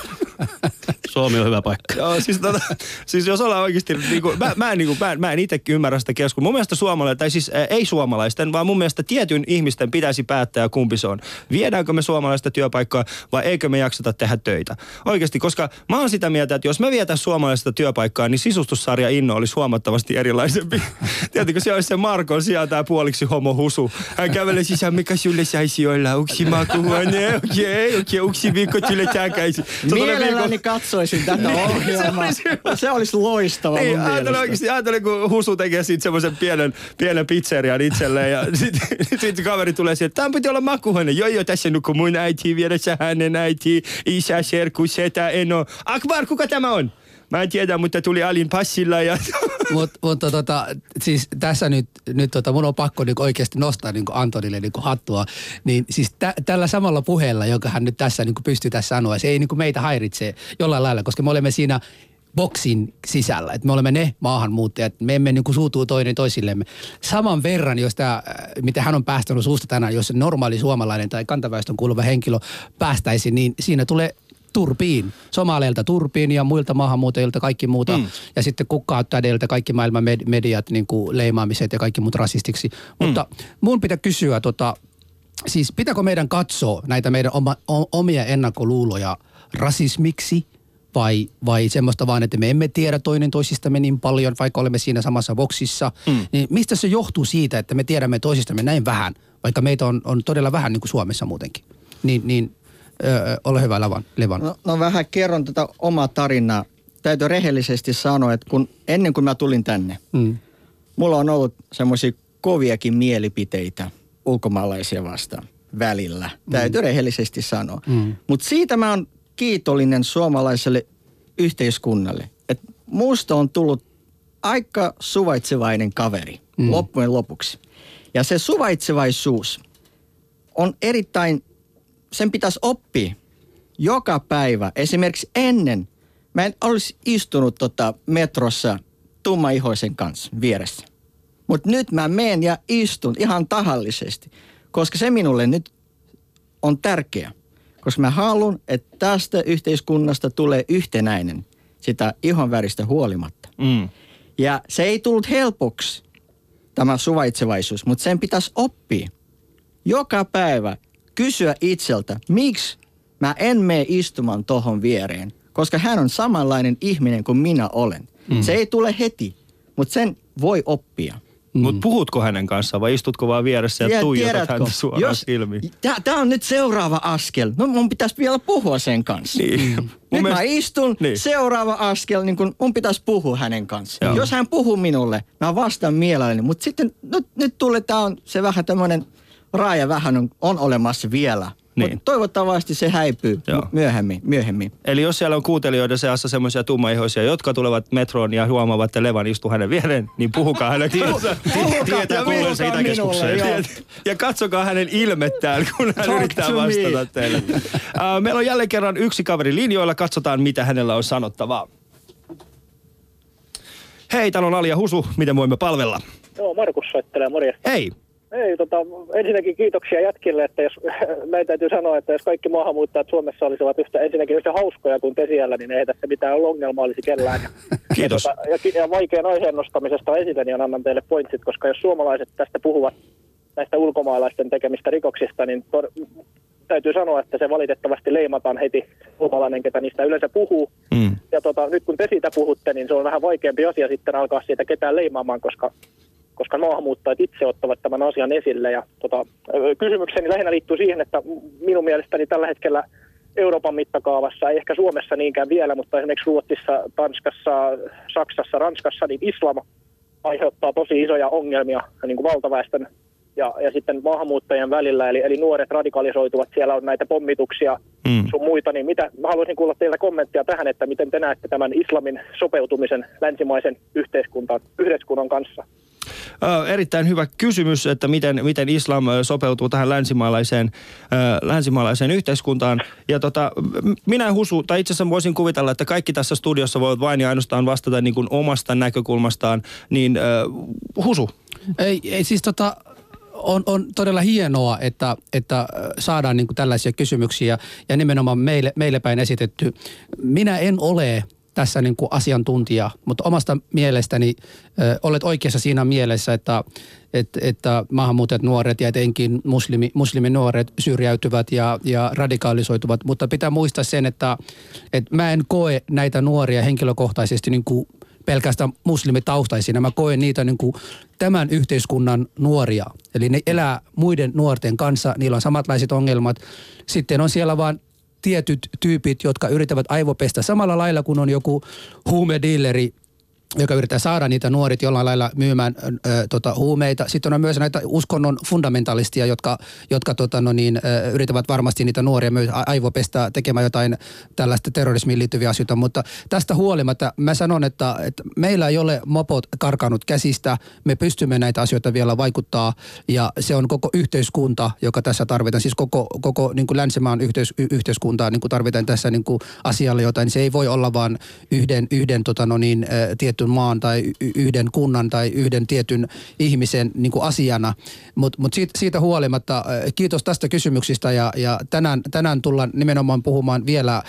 D: Suomi on hyvä paikka.
B: Joo, siis, tota, siis jos ollaan oikeasti, niin kuin, mä, mä, en, niin kuin, mä, mä en itse ymmärrä sitä keskustelua. Mun mielestä suomalaisten, tai siis äh, ei suomalaisten, vaan mun mielestä tietyn ihmisten pitäisi päättää, kumpi se on. Viedäänkö me suomalaista työpaikkaa vai eikö me jakseta tehdä töitä? Oikeasti, koska mä oon sitä mieltä, että jos me vietäisiin suomalaista työpaikkaa, niin sisustussarja Inno olisi huomattavasti erilaisempi. Tiedätkö, se olisi se Marko, siellä tämä puoliksi homo husu. Hän kävelee sisään, mikä sulle saisi olla, uksi makuhuone, okei, okei, uksi viikko sulle tääkäisi.
E: Mielelläni katsoisin tätä ohjelmaa. Se olisi loistava
B: Niin, ajattelin oikeasti, ajattelin, kun Husu tekee siitä semmoisen pienen, pienen pizzerian itselleen ja sitten sit kaveri tulee siihen, että tämä piti olla makuhuone. Joo, joo, tässä nukkuu mun äiti, vieressä hänen äiti, isä, serkku, setä, eno. Akbar, kuka tämä on? Mä en tiedä, mutta tuli Alin passilla ja...
C: Mut, mutta tota, siis tässä nyt, nyt tota, mun on pakko niin oikeasti nostaa niin Antonille niin hattua. Niin siis tä, tällä samalla puheella, joka hän nyt tässä niin pystyy tässä sanoa, se ei niin meitä häiritse jollain lailla, koska me olemme siinä boksin sisällä. Että me olemme ne maahanmuuttajat, me emme niin kuin suutuu toinen toisillemme. Saman verran, jos tämä, mitä hän on päästänyt suusta tänään, jos normaali suomalainen tai kantaväestön kuuluva henkilö päästäisi, niin siinä tulee turpiin. Somaleilta turpiin ja muilta maahanmuuttajilta kaikki muuta. Mm. Ja sitten kukkauttadeilta kaikki maailman med- mediat, niin kuin leimaamiset ja kaikki muut rasistiksi. Mm. Mutta mun pitää kysyä, tota, siis pitääkö meidän katsoa näitä meidän oma, o, omia ennakkoluuloja rasismiksi vai, vai semmoista vaan, että me emme tiedä toinen toisistamme niin paljon, vaikka olemme siinä samassa boksissa. Mm. Niin mistä se johtuu siitä, että me tiedämme toisistamme näin vähän, vaikka meitä on, on todella vähän niin kuin Suomessa muutenkin? Niin, niin öö, ole hyvä Levan. Levan.
E: No, no vähän kerron tätä omaa tarinaa. Täytyy rehellisesti sanoa, että kun, ennen kuin mä tulin tänne,
C: Mm.
E: mulla on ollut semmoisia koviakin mielipiteitä ulkomaalaisia vastaan välillä. Täytyy rehellisesti sanoa.
C: Mm.
E: Mutta siitä mä oon kiitollinen suomalaiselle yhteiskunnalle. Että musta on tullut aika suvaitsevainen kaveri mm. loppujen lopuksi. Ja se suvaitsevaisuus on erittäin, sen pitäisi oppia joka päivä. Esimerkiksi ennen, mä en olisi istunut tota metrossa tummaihoisen kanssa vieressä. Mutta nyt mä menen ja istun ihan tahallisesti, koska se minulle nyt on tärkeä. Koska mä haluan, että tästä yhteiskunnasta tulee yhtenäinen sitä ihonväristä huolimatta.
B: Mm.
E: Ja se ei tullut helpoksi, tämä suvaitsevaisuus, mutta sen pitäisi oppia joka päivä kysyä itseltä, miksi mä en mene istumaan tohon viereen, koska hän on samanlainen ihminen kuin minä olen. Mm. Se ei tule heti, mutta sen voi oppia.
B: Mm. Mutta puhutko hänen kanssaan vai istutko vaan vieressä ja
E: Tiedät-
B: tuijotat
E: tiedätkö,
B: häntä suoraan
E: jos-
B: silmiin?
E: Tämä on nyt seuraava askel. No mun pitäisi vielä puhua sen kanssa.
B: Niin. Mun
E: Nyt mä
B: mielestä-
E: istun,
B: Niin.
E: seuraava askel, niin kun mun pitäisi puhua hänen kanssaan.
B: Joo.
E: Jos hän puhuu minulle, mä vastaan mielelläni. Mutta sitten nyt, nyt tulee, tää on se vähän tämmöinen raaja vähän on, on olemassa vielä.
B: Niin.
E: Mut toivottavasti se häipyy
B: Joo.
E: myöhemmin. myöhemmin.
B: Eli jos siellä on kuuntelijoiden seassa semmoisia tummaihoisia, jotka tulevat metroon ja huomaavat, että Levan istuu hänen viereen, niin puhukaa hänen kanssaan.
D: Tietää
E: minulle,
D: Itäkeskukseen.
B: Ja katsokaa hänen ilmettään, kun hän
E: Talk
B: yrittää
E: me.
B: vastata teille. Uh, meillä on jälleen kerran yksi kaveri linjoilla. Katsotaan, mitä hänellä on sanottavaa. Hei, täällä on Ali ja Husu. Miten voimme palvella?
H: Joo, Markus soittelee, morjesta.
B: Hei.
H: Ei, tota, ensinnäkin kiitoksia jätkille, että jos, näin täytyy sanoa, että jos kaikki maahanmuuttajat Suomessa olisivat yhtä, ensinnäkin yhtä hauskoja kuin te siellä, niin ei tässä mitään ongelmaa olisi kellään.
B: Kiitos.
H: Ja, tota, ja, ja vaikean aiheen nostamisesta esille, niin annan teille pointsit, koska jos suomalaiset tästä puhuvat näistä ulkomaalaisten tekemistä rikoksista, niin to, täytyy sanoa, että se valitettavasti leimataan heti ulkomaalainen, ketä niistä yleensä puhuu.
B: Mm.
H: Ja tota, nyt kun te siitä puhutte, niin se on vähän vaikeampi asia sitten alkaa siitä ketään leimaamaan, koska, koska maahanmuuttajat itse ottavat tämän asian esille. Ja tota, kysymykseni lähinnä liittyy siihen, että minun mielestäni tällä hetkellä Euroopan mittakaavassa, ei ehkä Suomessa niinkään vielä, mutta esimerkiksi Ruotsissa, Tanskassa, Saksassa, Ranskassa, niin islam aiheuttaa tosi isoja ongelmia niin kuin valtaväestön ja, ja sitten maahanmuuttajien välillä, eli, eli nuoret radikalisoituvat, siellä on näitä pommituksia
B: Mm.
H: sun muita, niin mitä, mä haluaisin kuulla teiltä kommenttia tähän, että miten te näette tämän islamin sopeutumisen länsimaisen yhteiskuntaan, yhteiskunnan kanssa?
B: Erittäin hyvä kysymys, että miten, miten islam sopeutuu tähän länsimaalaiseen, länsimaalaiseen yhteiskuntaan. Ja tota, minä Husu, tai itse asiassa voisin kuvitella, että kaikki tässä studiossa voivat vain ja ainoastaan vastata niin kuin omasta näkökulmastaan. Niin Husu,
C: Ei, ei siis tota, on, on todella hienoa, että, että saadaan niin tällaisia kysymyksiä ja nimenomaan meille, meille päin esitetty. Minä en ole tässä niin kuin asiantuntija, mutta omasta mielestäni ö, olet oikeassa siinä mielessä, että, että, että maahanmuuttajat nuoret ja etenkin muslimi, musliminuoret syrjäytyvät ja, ja radikaalisoituvat, mutta pitää muistaa sen, että, että mä en koe näitä nuoria henkilökohtaisesti niin kuin pelkästään muslimitaustaisina. Mä koen niitä niin kuin tämän yhteiskunnan nuoria. Eli ne elää muiden nuorten kanssa, niillä on samanlaiset ongelmat. Sitten on siellä vaan tietyt tyypit, jotka yrittävät aivopestä samalla lailla kuin on joku huumedealeri, joka yrittää saada niitä nuorit jollain lailla myymään ö, tota, huumeita. Sitten on myös näitä uskonnon fundamentalistia, jotka, jotka tota, no niin, ö, yrittävät varmasti niitä nuoria myös aivopestä tekemään jotain tällaista terrorismiin liittyviä asioita. Mutta tästä huolimatta mä sanon, että, että meillä ei ole mopot karkanut käsistä. Me pystymme näitä asioita vielä vaikuttaa ja se on koko yhteiskunta, joka tässä tarvitaan. Siis koko, koko niin kuin länsimaan yhteis, y- yhteiskuntaa niin kuin tarvitaan tässä niin kuin asialle jotain. Se ei voi olla vain yhden, yhden tota, no niin, ö, tietyn maan tai yhden kunnan tai yhden tietyn ihmisen niin kuin asiana. Mutta mut siitä, siitä huolimatta äh, kiitos tästä kysymyksistä ja, ja tänään, tänään tullaan nimenomaan puhumaan vielä äh,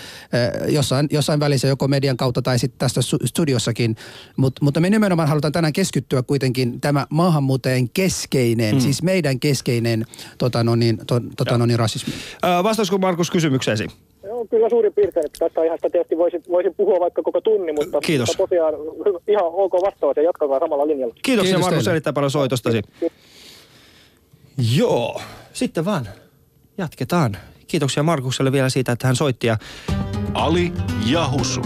C: jossain, jossain välissä joko median kautta tai sitten tästä studiossakin. Mut, mutta me nimenomaan halutaan tänään keskittyä kuitenkin tämä maahanmuuttajien keskeinen, mm. siis meidän keskeinen tota no niin, to, tota no niin, rasismi.
B: Ö, vastaisiko Markus kysymykseesi?
H: Kyllä suurin piirtein. että Tästä aiheesta tietysti voisin, voisin puhua vaikka koko tunni, mutta,
B: Kiitos.
H: mutta tosiaan ihan ok vastaus ja jatkakaa samalla linjalla.
B: Kiitoksia
C: Kiitos
B: Markus erittäin paljon soitostasi. Joo, sitten vaan jatketaan. Kiitoksia Markukselle vielä siitä, että hän soitti. Ja
A: Ali ja Husu.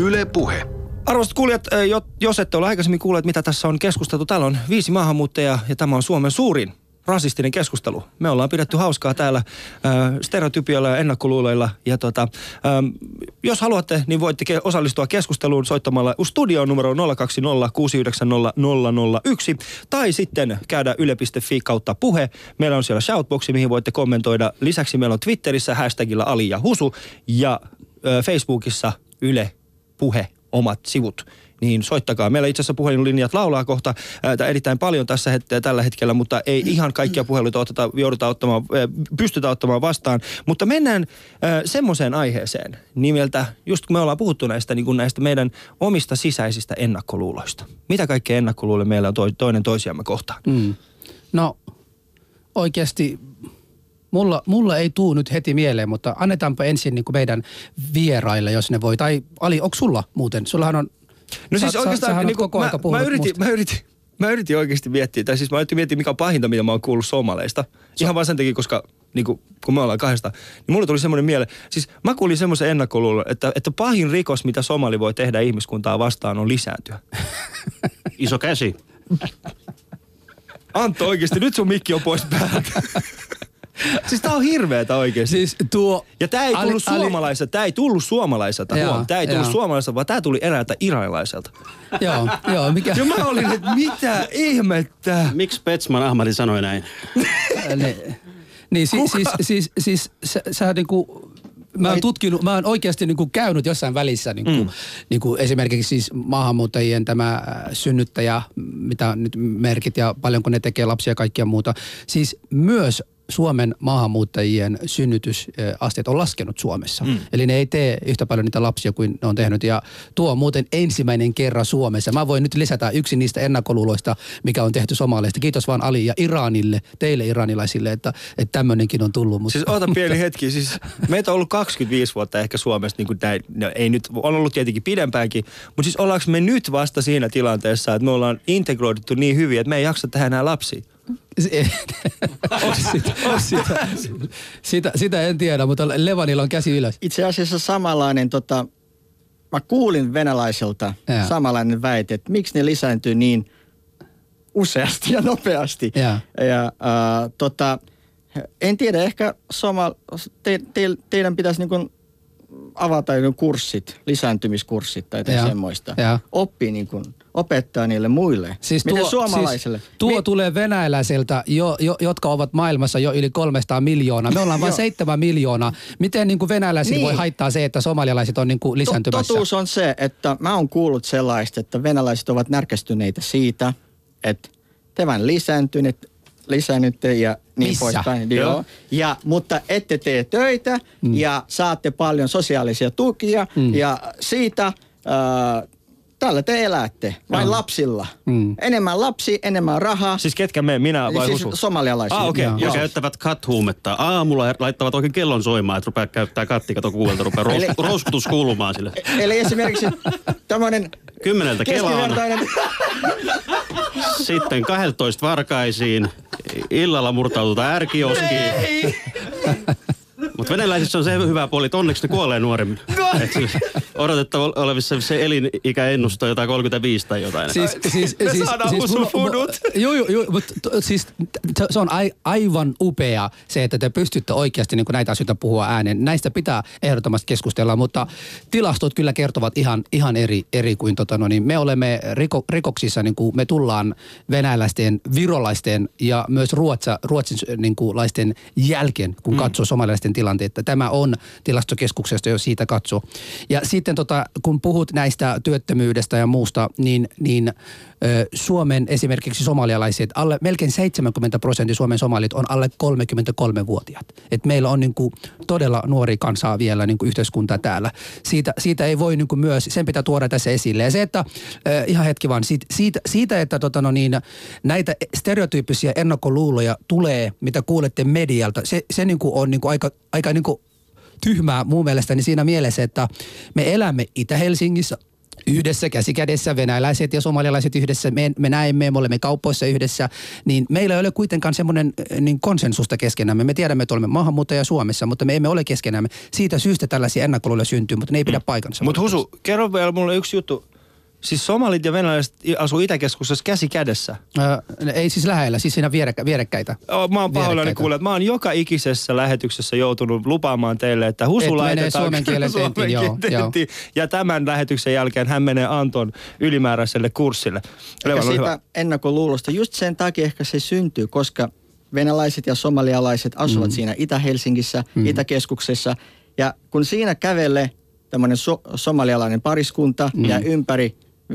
A: Yle Puhe.
B: Arvoisat kuulijat, jo- jos ette ole aikaisemmin kuulleet, mitä tässä on keskusteltu, täällä on viisi maahanmuuttajaa ja tämä on Suomen suurin rasistinen keskustelu. Me ollaan pidetty hauskaa täällä äh, stereotypioilla ja ennakkoluuloilla. Ja tota, ähm, jos haluatte, niin voitte ke- osallistua keskusteluun soittamalla studioon numero 020 690 001 tai sitten käydä yle.fi kautta puhe. Meillä on siellä shoutboxi, mihin voitte kommentoida. Lisäksi meillä on Twitterissä hashtagilla Ali ja Husu ja äh, Facebookissa Yle Puhe omat sivut niin soittakaa. Meillä itse asiassa puhelinlinjat laulaa kohta ää, erittäin paljon tässä het- tällä hetkellä, mutta ei ihan kaikkia puheluita oteta, jouduta ottamaan, ää, pystytä ottamaan vastaan. Mutta mennään ää, semmoiseen aiheeseen nimeltä, just kun me ollaan puhuttu näistä, niin kuin näistä meidän omista sisäisistä ennakkoluuloista. Mitä kaikkea ennakkoluuloja meillä on to- toinen toisiamme kohtaan?
C: Mm. No oikeasti mulla, mulla ei tuu nyt heti mieleen, mutta annetaanpa ensin niin kuin meidän vieraille, jos ne voi. Tai Ali, onko sulla muuten? Sullahan on,
B: No
C: sä-
B: siis
C: sä-
B: oikeastaan
C: oot
B: niin kuin,
C: koko
B: mä,
C: aika
B: mä, yritin,
C: musta.
B: mä, yritin, mä yritin oikeasti miettiä, tai siis mä yritin miettiä, mikä on pahinta, mitä mä oon kuullut somaleista. Ihan vaan sen takia, koska niin kuin, kun me ollaan kahdesta, niin mulle tuli semmoinen mieleen. Siis mä kuulin semmoisen ennakkoluulon, että, että pahin rikos, mitä somali voi tehdä ihmiskuntaa vastaan, on lisääntyä.
D: Iso käsi.
B: Antto oikeasti, nyt sun mikki on pois päältä. siis tää on hirveetä oikeasti.
C: siis tuo...
B: Ja tämä ei
C: Ali-
B: tullut
C: Ali-
B: suomalaiselta, tämä ei tullut suomalaiselta,
C: Joo,
B: huom, tämä ei tullut
C: joo.
B: suomalaiselta, vaan tämä tuli eräältä iranilaiselta.
C: Joo, joo, mikä...
B: Ja mä olin, että mitä ihmettä?
D: Miksi Petsman Ahmadi sanoi näin?
C: ne, niin si, siis, siis, siis sä, sä niinku, mä oon tutkinut, mä oon oikeasti niinku käynyt jossain välissä niinku, mm. niinku esimerkiksi siis maahanmuuttajien tämä äh, synnyttäjä, mitä nyt merkit ja paljonko ne tekee lapsia ja kaikkia muuta. Siis myös Suomen maahanmuuttajien synnytysasteet on laskenut Suomessa. Mm. Eli ne ei tee yhtä paljon niitä lapsia kuin ne on tehnyt. Ja tuo on muuten ensimmäinen kerran Suomessa. Mä voin nyt lisätä yksi niistä ennakkoluuloista, mikä on tehty somaleista. Kiitos vaan Ali ja Iranille, teille iranilaisille, että, että tämmöinenkin on tullut. Mutta,
B: Siis ota pieni hetki, siis meitä on ollut 25 vuotta ehkä Suomessa, niin kuin näin, no, ei nyt, on ollut tietenkin pidempäänkin, mutta siis ollaanko me nyt vasta siinä tilanteessa, että me ollaan integroiduttu niin hyvin, että me ei jaksa tehdä enää lapsia?
C: Sitä, sitä, sitä, sitä, en tiedä, mutta Levanilla on käsi ylös.
E: Itse asiassa samanlainen, tota, mä kuulin venäläiseltä
C: Jaa.
E: samanlainen väite, että miksi ne lisääntyy niin useasti ja nopeasti.
C: Jaa.
E: Ja äh, tota, en tiedä, ehkä soma, te, te, teidän pitäisi niin kuin avata kurssit, lisääntymiskurssit tai jotain semmoista.
C: Jaa.
E: Oppii niin kuin, opettaa niille muille.
C: Siis
E: Miten
C: tuo,
E: suomalaisille?
C: Siis tuo
E: Mi-
C: tulee venäläiseltä, jo, jo, jotka ovat maailmassa jo yli 300 miljoonaa. Me ollaan vain
E: Joo.
C: 7 miljoonaa. Miten niin kuin venäläisille
E: Niin.
C: voi haittaa se, että somalialaiset on niin kuin lisääntymässä?
E: Totuus on se, että mä oon kuullut sellaista, että venäläiset ovat närkästyneitä siitä, että te vain lisääntyneet, lisäännytte ja niin
C: Missä?
E: poispäin.
B: Joo.
E: Joo. Ja, mutta ette tee töitä mm. ja saatte paljon sosiaalisia tukia mm. ja siitä äh, tällä te elätte, vain lapsilla. Mm. Enemmän lapsi, enemmän rahaa.
B: Siis ketkä me, minä vai
E: siis
B: Husu?
E: somalialaisia.
B: Ah, okei.
C: Joo.
D: Ja käyttävät kat-huumetta. Aamulla laittavat oikein kellon soimaan, että rupeaa käyttää katti, kato kuuelta, rupeaa
E: Eli-
D: ros- rouskutus kuulumaan sille.
E: Eli esimerkiksi tämmöinen
D: Kymmeneltä kelaan,
E: keskivertainen...
D: sitten 12 varkaisiin, illalla murtaudutaan ärkioskiin. Mutta venäläisissä on se hyvä puoli, että onneksi ne kuolee nuoremmin. Et siis odotettava olevissa se elinikäennuste on jotain 35 tai jotain.
C: Siis, siis,
B: Me
C: siis,
B: saadaan
C: siis
B: Husu
C: mulla-
B: fudut.
C: mu- Joo, joo, joo, mutta siis se on ai, aivan upea se, että te pystytte oikeasti niin näitä asioita puhua ääneen. Näistä pitää ehdottomasti keskustella, mutta tilastot kyllä kertovat ihan, ihan eri, eri kuin tota, no niin, me olemme riko, rikoksissa, niin kuin me tullaan venäläisten, virolaisten ja myös ruotsa, ruotsinlaisten jälkeen, kun katsoo somalialaisten tilanteita. Tämä on tilastokeskuksesta jo siitä katso. Ja sitten tota, kun puhut näistä työttömyydestä ja muusta, niin, niin Suomen esimerkiksi somalialaiset, alle, melkein 70 prosenttia Suomen somalit on alle 33-vuotiaat. Et meillä on niin kuin todella nuori kansaa vielä niin kuin yhteiskunta täällä. Siitä, siitä ei voi niin kuin myös, sen pitää tuoda tässä esille. Ja se, että ihan hetki vaan, siitä, siitä, siitä että tota no niin, näitä stereotyyppisiä ennakkoluuloja tulee, mitä kuulette medialta, se, se niin kuin on niin kuin aika, aika niin kuin tyhmää mun mielestäni siinä mielessä, että me elämme Itä-Helsingissä yhdessä käsikädessä, venäläiset ja somalialaiset yhdessä, me, me näemme, me olemme kaupoissa yhdessä, niin meillä ei ole kuitenkaan semmoinen äh, niin konsensusta keskenämme. Me tiedämme, että olemme maahanmuuttajia Suomessa, mutta me emme ole keskenämme. Siitä syystä tällaisia ennakkoluuloja syntyy, mutta ne ei pidä paikansa.
B: Mutta Husu, kerro vielä mulle yksi juttu. Siis somalit ja venäläiset asuu Itäkeskuksessa käsi kädessä.
C: Ö, ei siis lähellä, siis siinä vierekkä, vierekkäitä.
B: Oh, mä oon pahoillani että mä oon joka ikisessä lähetyksessä joutunut lupaamaan teille, että Husu
C: Et
B: laitetaan
C: suomen kielen tentiin, joo,
B: suomen
C: joo.
B: Ja tämän lähetyksen jälkeen hän menee Anton ylimääräiselle kurssille.
E: Ja
B: Levan,
E: siitä
B: hyvä.
E: ennakkoluulosta, just sen takia ehkä se syntyy, koska venäläiset ja somalialaiset asuvat mm. siinä Itä-Helsingissä, mm. Itäkeskuksessa. Ja kun siinä kävelee tämmöinen so- somalialainen pariskunta mm. ja ympäri 5-10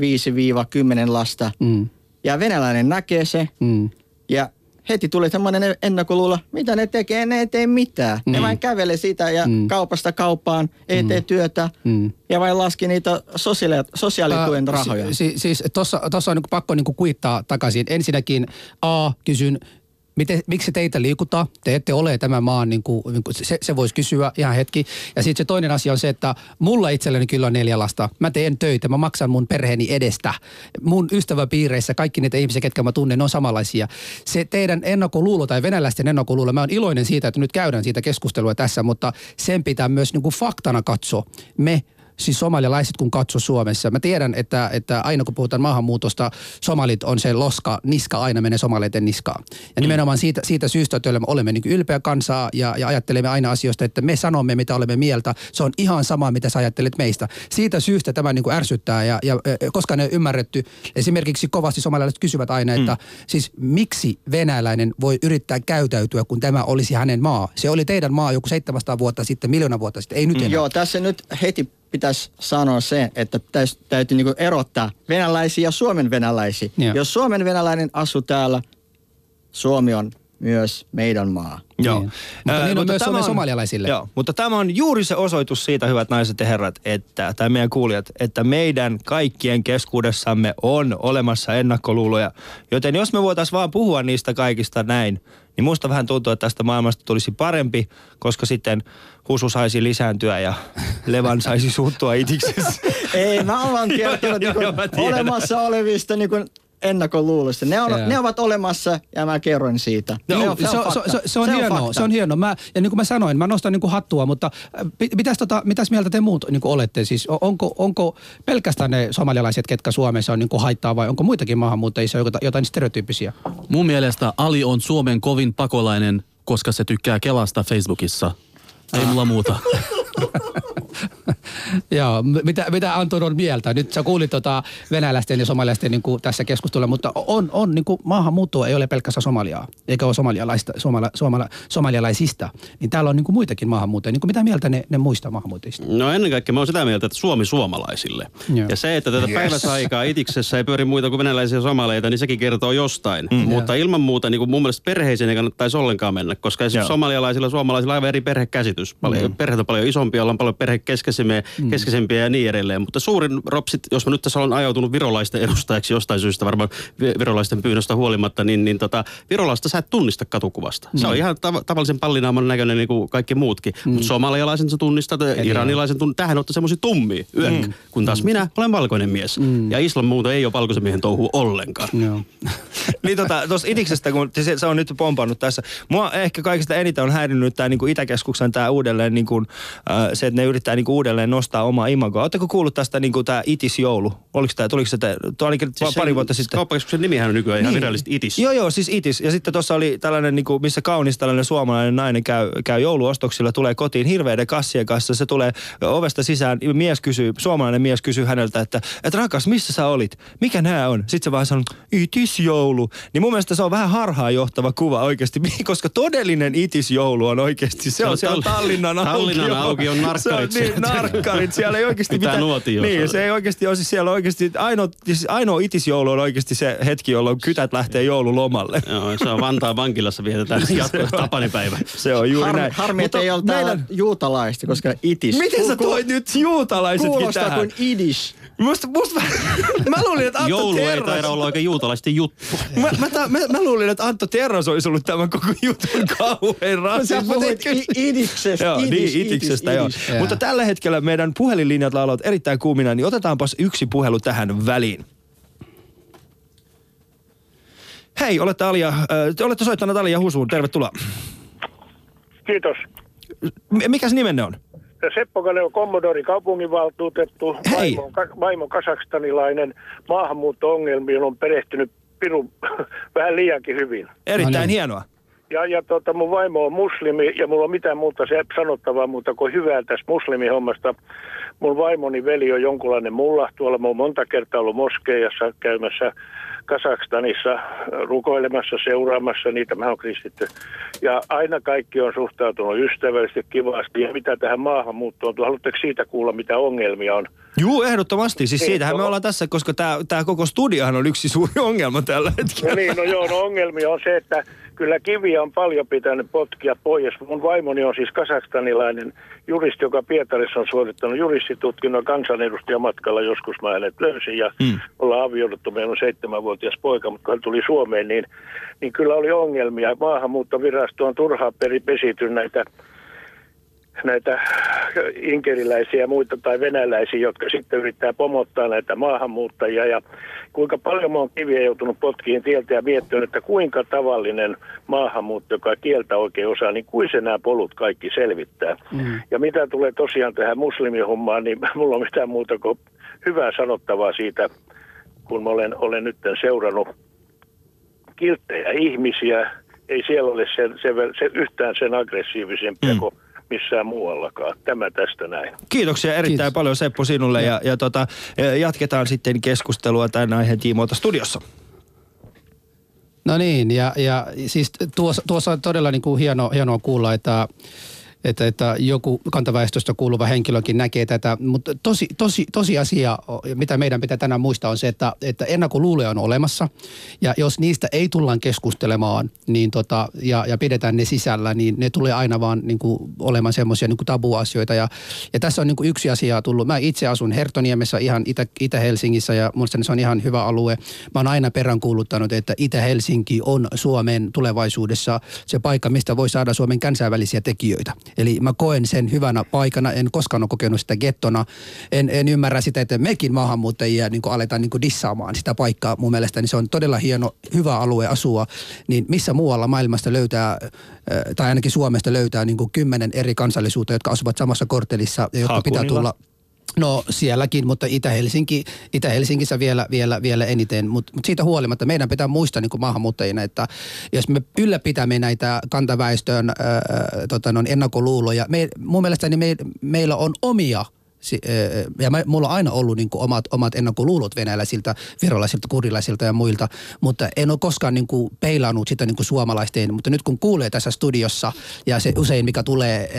E: lasta,
C: Mm.
E: ja venäläinen näkee se,
C: Mm.
E: ja heti tulee tämmöinen ennakkoluulo, mitä ne tekee, ne ei tee mitään. Mm. Ne vain kävelee sitä ja mm. kaupasta kauppaan, ei mm. tee työtä,
C: Mm.
E: ja vain laski niitä sosiaali- sosiaalituen
C: Ää,
E: rahoja.
C: Si, si, siis tuossa on niinku pakko niinku kuittaa takaisin. Ensinnäkin A, kysyn, miten, miksi teitä liikutaan? Te ette ole tämän maan, niinku, niinku, se, se voisi kysyä ihan hetki. Ja sitten se toinen asia on se, että mulla itselleni kyllä on neljä lasta. Mä teen töitä, mä maksan mun perheeni edestä. Mun ystäväpiireissä kaikki niitä ihmisiä, ketkä mä tunnen, ne on samanlaisia. Se teidän ennakkoluulo tai venäläisten ennakkoluulo, mä oon iloinen siitä, että nyt käydään siitä keskustelua tässä, mutta sen pitää myös niinku faktana katsoa. Me siis somalialaiset kun katso Suomessa. Mä tiedän, että, että aina kun puhutaan maahanmuutosta, somalit on se loska, niska aina menee somaleiden niskaan. Ja nimenomaan siitä, siitä syystä, että olemme, olemme niin ylpeä kansaa ja, ja ajattelemme aina asioista, että me sanomme, mitä olemme mieltä. Se on ihan sama, mitä sä ajattelet meistä. Siitä syystä tämä niin kuin ärsyttää ja, ja koska ne ymmärretty, esimerkiksi kovasti somalilaiset kysyvät aina, että siis miksi venäläinen voi yrittää käytäytyä, kun tämä olisi hänen maa. Se oli teidän maa joku 700 vuotta sitten, miljoona vuotta sitten, ei nyt enää.
E: Joo, tässä nyt heti pitäisi sanoa se, että täys, täytyy niinku erottaa venäläisiä ja Suomen venäläisiä.
C: Joo.
E: Jos Suomen venäläinen asuu täällä, Suomi on myös meidän maa.
B: Joo.
C: Niin. Mutta niin on myös
B: tämä
C: Suomen somalialaisille.
B: Joo, mutta tämä on juuri se osoitus siitä, hyvät naiset ja herrat, että, tai meidän kuulijat, että meidän kaikkien keskuudessamme on olemassa ennakkoluuloja. Joten jos me voitaisiin vaan puhua niistä kaikista näin, niin musta vähän tuntuu, että tästä maailmasta tulisi parempi, koska sitten husu saisi lisääntyä ja levan saisi suuttua itiksessä.
E: Ei, mä oon vaan kertonut
B: tiedän.
E: olemassa olevista niinku ennakkoluuloista. Ne, on, ne ovat olemassa ja mä kerron siitä.
C: No,
E: Ne on-
C: se, on, se, se, se, on hienoa,
E: fakta.
C: se on hienoa. Mä, ja niin kuin mä sanoin, mä nostan niin kuin hattua, mutta äh, mitäs, tota, mitäs mieltä te muut niin kuin olette? Siis onko, onko pelkästään ne somalialaiset, ketkä Suomessa on niin kuin haittaa vai onko muitakin maahanmuuttajia, jotain, jotain stereotyyppisiä?
F: Mun mielestä Ali on Suomen kovin pakolainen, koska se tykkää Kelasta Facebookissa. Ei mulla muuta.
C: Joo, mitä, mitä Anton on mieltä? Nyt sä kuulit tota venäläisten ja somalialaisten niin kuin tässä keskustelua, mutta on, on niin kuin maahanmuuttoa ei ole pelkästään Somaliaa, eikä ole somalialaista, somala, somala, somalialaisista. Niin täällä on niin kuin muitakin maahanmuuttajia. Niin kuin mitä mieltä ne, ne muista maahanmuuttajista?
D: No ennen kaikkea mä oon sitä mieltä, että Suomi suomalaisille.
C: Joo.
D: Ja se, että tätä yes. päiväsaikaa itiksessä ei pyöri muita kuin venäläisiä somaleita, niin sekin kertoo jostain. Mm. Mutta ilman muuta niin kuin mun mielestä perheisiin ei kannattaisi ollenkaan mennä, koska esimerkiksi
B: Joo.
D: somalialaisilla ja suomalaisilla on aivan eri perhekäsitys. Paljon, mm. Perheet on paljon isompia, ollaan paljon mm. Keskeisempiä ja niin edelleen. Mutta suurin ropsit, jos mä nyt tässä olen ajautunut virolaisten edustajaksi jostain syystä, varmaan vi- virolaisten pyynnöstä huolimatta, niin, niin tota, virolaista sä et tunnista katukuvasta. Se on ihan tav- tavallisen pallinaaman näköinen niin kuin kaikki muutkin. Mm. Mutta somalialaisen sä tunnistat, iranilaisen tunnistat, tähän olette semmoisia tummia, yök. Mm. Kun taas minä olen valkoinen mies. Mm. Ja islam muuta ei ole valkoisen miehen touhu ollenkaan.
C: Joo.
B: niin tota, tuossa Itiksestä, kun se, se, on nyt pompannut tässä. Mua ehkä kaikista eniten on häirinnyt tämä niinku Itäkeskuksen tämä uudelleen, niinku, äh, se, että ne yrittää niinku uudelleen nostaa omaa imagoa. Oletteko kuullut tästä niinku tämä Itis-joulu? Oliko tämä, tuliko se, tuo ainakin siis pari vuotta sitten?
D: Kauppakeskuksen nimihän on nykyään ihan virallisesti itis.
B: Joo, joo, siis itis. Ja sitten tuossa oli tällainen, niin kuin, missä kaunis tällainen suomalainen nainen käy, käy jouluostoksilla, tulee kotiin hirveiden kassien kanssa. Se tulee ovesta sisään, mies kysyy, suomalainen mies kysyy häneltä, että, että rakas, missä sä olit? Mikä nämä on? Sitten se vaan sanoo, itisjoulu. Niin mun mielestä se on vähän harhaanjohtava kuva oikeasti, koska todellinen itisjoulu on oikeasti, se,
D: Se
B: on,
D: on
B: siellä
D: Tall-
B: Tallinnan,
D: Tallinnan
B: aukio.
D: aukion narkkarit
B: on niin, narkkarit. Siellä ei oikeasti
D: Pitää
B: mitään.
D: nuotiossa.
B: Niin, se ei oikeasti ole siis siellä oikeasti, ainoa, siis ainoa itisjoulu on oikeasti se hetki, jolloin kytät lähtee joululomalle.
D: Joo, se on Vantaan vankilassa vietetään jatko tapanipäivä.
B: Se on juuri
E: Harmi,
B: näin.
E: harmi että ei ole
B: meidän...
E: juutalaista, koska itis.
B: Miten sä toit nyt juutalaisetkin
E: Kuulostaa
B: tähän?
E: kuin idis.
B: Musta, musta, mä luulin, että Antto
D: Joulu ei
B: Terras...
D: taida olla oikein juutalaisten juttu.
B: Mä, mä, ta, mä, mä, luulin, että Antto Terras olisi ollut tämän koko jutun kauhean
E: Sä
B: rasismi.
E: puhuit i- idiksestä.
B: Joo,
E: idis,
B: niin, itiksestä, joo.
E: idis.
C: Jaa.
B: Mutta tällä hetkellä meidän puhelinlinjat laulavat erittäin kuumina, niin otetaanpas yksi puhelu tähän väliin. Hei, olette Alia, äh, te olette soittaneet Alia Husuun, tervetuloa.
I: Kiitos.
B: M- mikäs nimenne on?
I: Seppo Kaleo Kommodori kaupunginvaltuutettu,
B: Hei.
I: vaimo, vaimo kasakstanilainen, maahanmuutto-ongelmiin on perehtynyt pirun vähän liiankin hyvin.
B: Erittäin
C: No niin.
B: hienoa.
I: Ja, ja tota, mun vaimo on muslimi ja mulla on mitään muuta se sanottavaa muuta kuin hyvää tästä muslimihommasta. Mun vaimoni veli on jonkunlainen mulla. Tuolla mä oon monta kertaa ollut moskeijassa käymässä Kasakstanissa rukoilemassa, seuraamassa niitä. Mä oon kristitty. Ja aina kaikki on suhtautunut ystävällisesti, kivasti. Ja mitä tähän maahanmuuttoon? Haluatteko siitä kuulla, mitä ongelmia on?
B: Juu, ehdottomasti. Siis
I: Niin,
B: siitähän me ollaan tässä, koska tämä koko studiohan on yksi suuri ongelma tällä hetkellä.
I: No niin, no joo, no ongelmia on se, että kyllä kiviä on paljon pitänyt potkia pois. Mun vaimoni on siis kasakstanilainen juristi, joka Pietarissa on suorittanut juristitutkinnon kansanedustajamatkalla. Joskus mä hänet löysin ja
B: Hmm.
I: ollaan avioduttu. Meillä on seitsemänvuotias poika, mutta kun hän tuli Suomeen, niin, niin kyllä oli ongelmia. Maahanmuuttovirasto on turhaan pesity näitä näitä inkeriläisiä ja muita tai venäläisiä, jotka sitten yrittää pomottaa näitä maahanmuuttajia. Ja kuinka paljon mä oon kiviä joutunut potkiin tieltä ja miettinyt, että kuinka tavallinen maahanmuutto, joka kieltä oikein osaa, niin kuin se nämä polut kaikki selvittää. Mm. Ja mitä tulee tosiaan tähän muslimihommaan, niin mulla on mitään muuta kuin hyvää sanottavaa siitä, kun mä olen, olen nyt seurannut kilttejä ihmisiä. Ei siellä ole sen, sen, se yhtään sen aggressiivisempia mm. kuin missään muuallakaan. Tämä tästä näin.
B: Kiitoksia erittäin
C: Kiitos.
B: paljon Seppo sinulle ja, ja tota, eh, jatketaan sitten keskustelua tämän aiheen tiimoilta studiossa.
C: No niin, ja, ja siis tuossa, tuossa on todella niin kuin hieno, hienoa kuulla, että, että, että joku kantaväestöstä kuuluva henkilökin näkee tätä. Mutta tosi, tosi, tosiasia, mitä meidän pitää tänään muistaa, on se, että, että ennakkoluuloja on olemassa. Ja jos niistä ei tullaan keskustelemaan niin tota, ja, ja pidetään ne sisällä, niin ne tulee aina vaan niin kuin, olemaan semmoisia niin tabuasioita. Ja, ja tässä on niin kuin yksi asia tullut. Mä itse asun Hertoniemessä ihan Itä, Itä-Helsingissä ja muistaakseni se on ihan hyvä alue. Mä oon aina peräänkuuluttanut, että Itä-Helsinki on Suomen tulevaisuudessa se paikka, mistä voi saada Suomen kansainvälisiä tekijöitä. Eli mä koen sen hyvänä paikana, en koskaan ole kokenut sitä gettona. En, en ymmärrä sitä, että mekin maahanmuuttajia niin kuin aletaan niin kuin dissaamaan sitä paikkaa. Mun mielestä niin se on todella hieno, hyvä alue asua. Niin missä muualla maailmasta löytää, äh, tai ainakin Suomesta löytää niin kuin kymmenen eri kansallisuutta, jotka asuvat samassa korttelissa ja jotka pitää tulla No sielläkin, mutta Itä-Helsinki, Itä-Helsingissä vielä, vielä, vielä eniten. Mutta mut siitä huolimatta meidän pitää muistaa niin maahanmuuttajina, että jos me ylläpitämme näitä kantaväestön ää, tota, ennakkoluuloja, me, mun mielestäni me, meillä on omia ja mä, mulla on aina ollut niin kuin omat, omat ennakkoluulot venäläisiltä, virolaisilta, kurilaisilta ja muilta, mutta en ole koskaan niin kuin peilannut sitä niin kuin suomalaisten. Mutta nyt kun kuulee tässä studiossa ja se usein mikä tulee,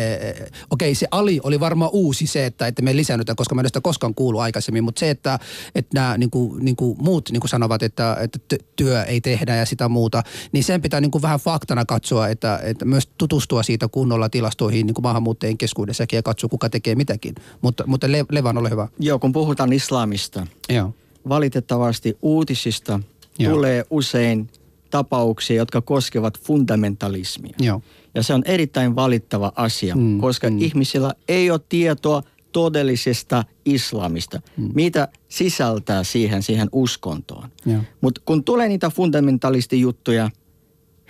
C: ö, okei se Ali oli varmaan uusi se, että, että me lisännyt, koska mä en sitä koskaan kuullut aikaisemmin, mutta se, että, että nämä niin kuin, niin kuin muut niin kuin sanovat, että, että ty- työ ei tehdä ja sitä muuta, niin sen pitää niin kuin vähän faktana katsoa, että, että myös tutustua siitä kunnolla tilastoihin niin kuin maahanmuuttajien keskuudessakin ja katsoa, kuka tekee mitäkin. Mutta, mutta Le- Levan, ole hyvä.
E: Joo, kun puhutaan islamista,
C: Joo.
E: valitettavasti uutisista
C: Joo.
E: tulee usein tapauksia, jotka koskevat fundamentalismia.
C: Joo.
E: Ja se on erittäin valittava asia,
C: Mm,
E: koska
C: mm.
E: ihmisillä ei ole tietoa todellisesta islamista, mm. mitä sisältää siihen, siihen uskontoon. Mutta kun tulee niitä fundamentalistijuttuja,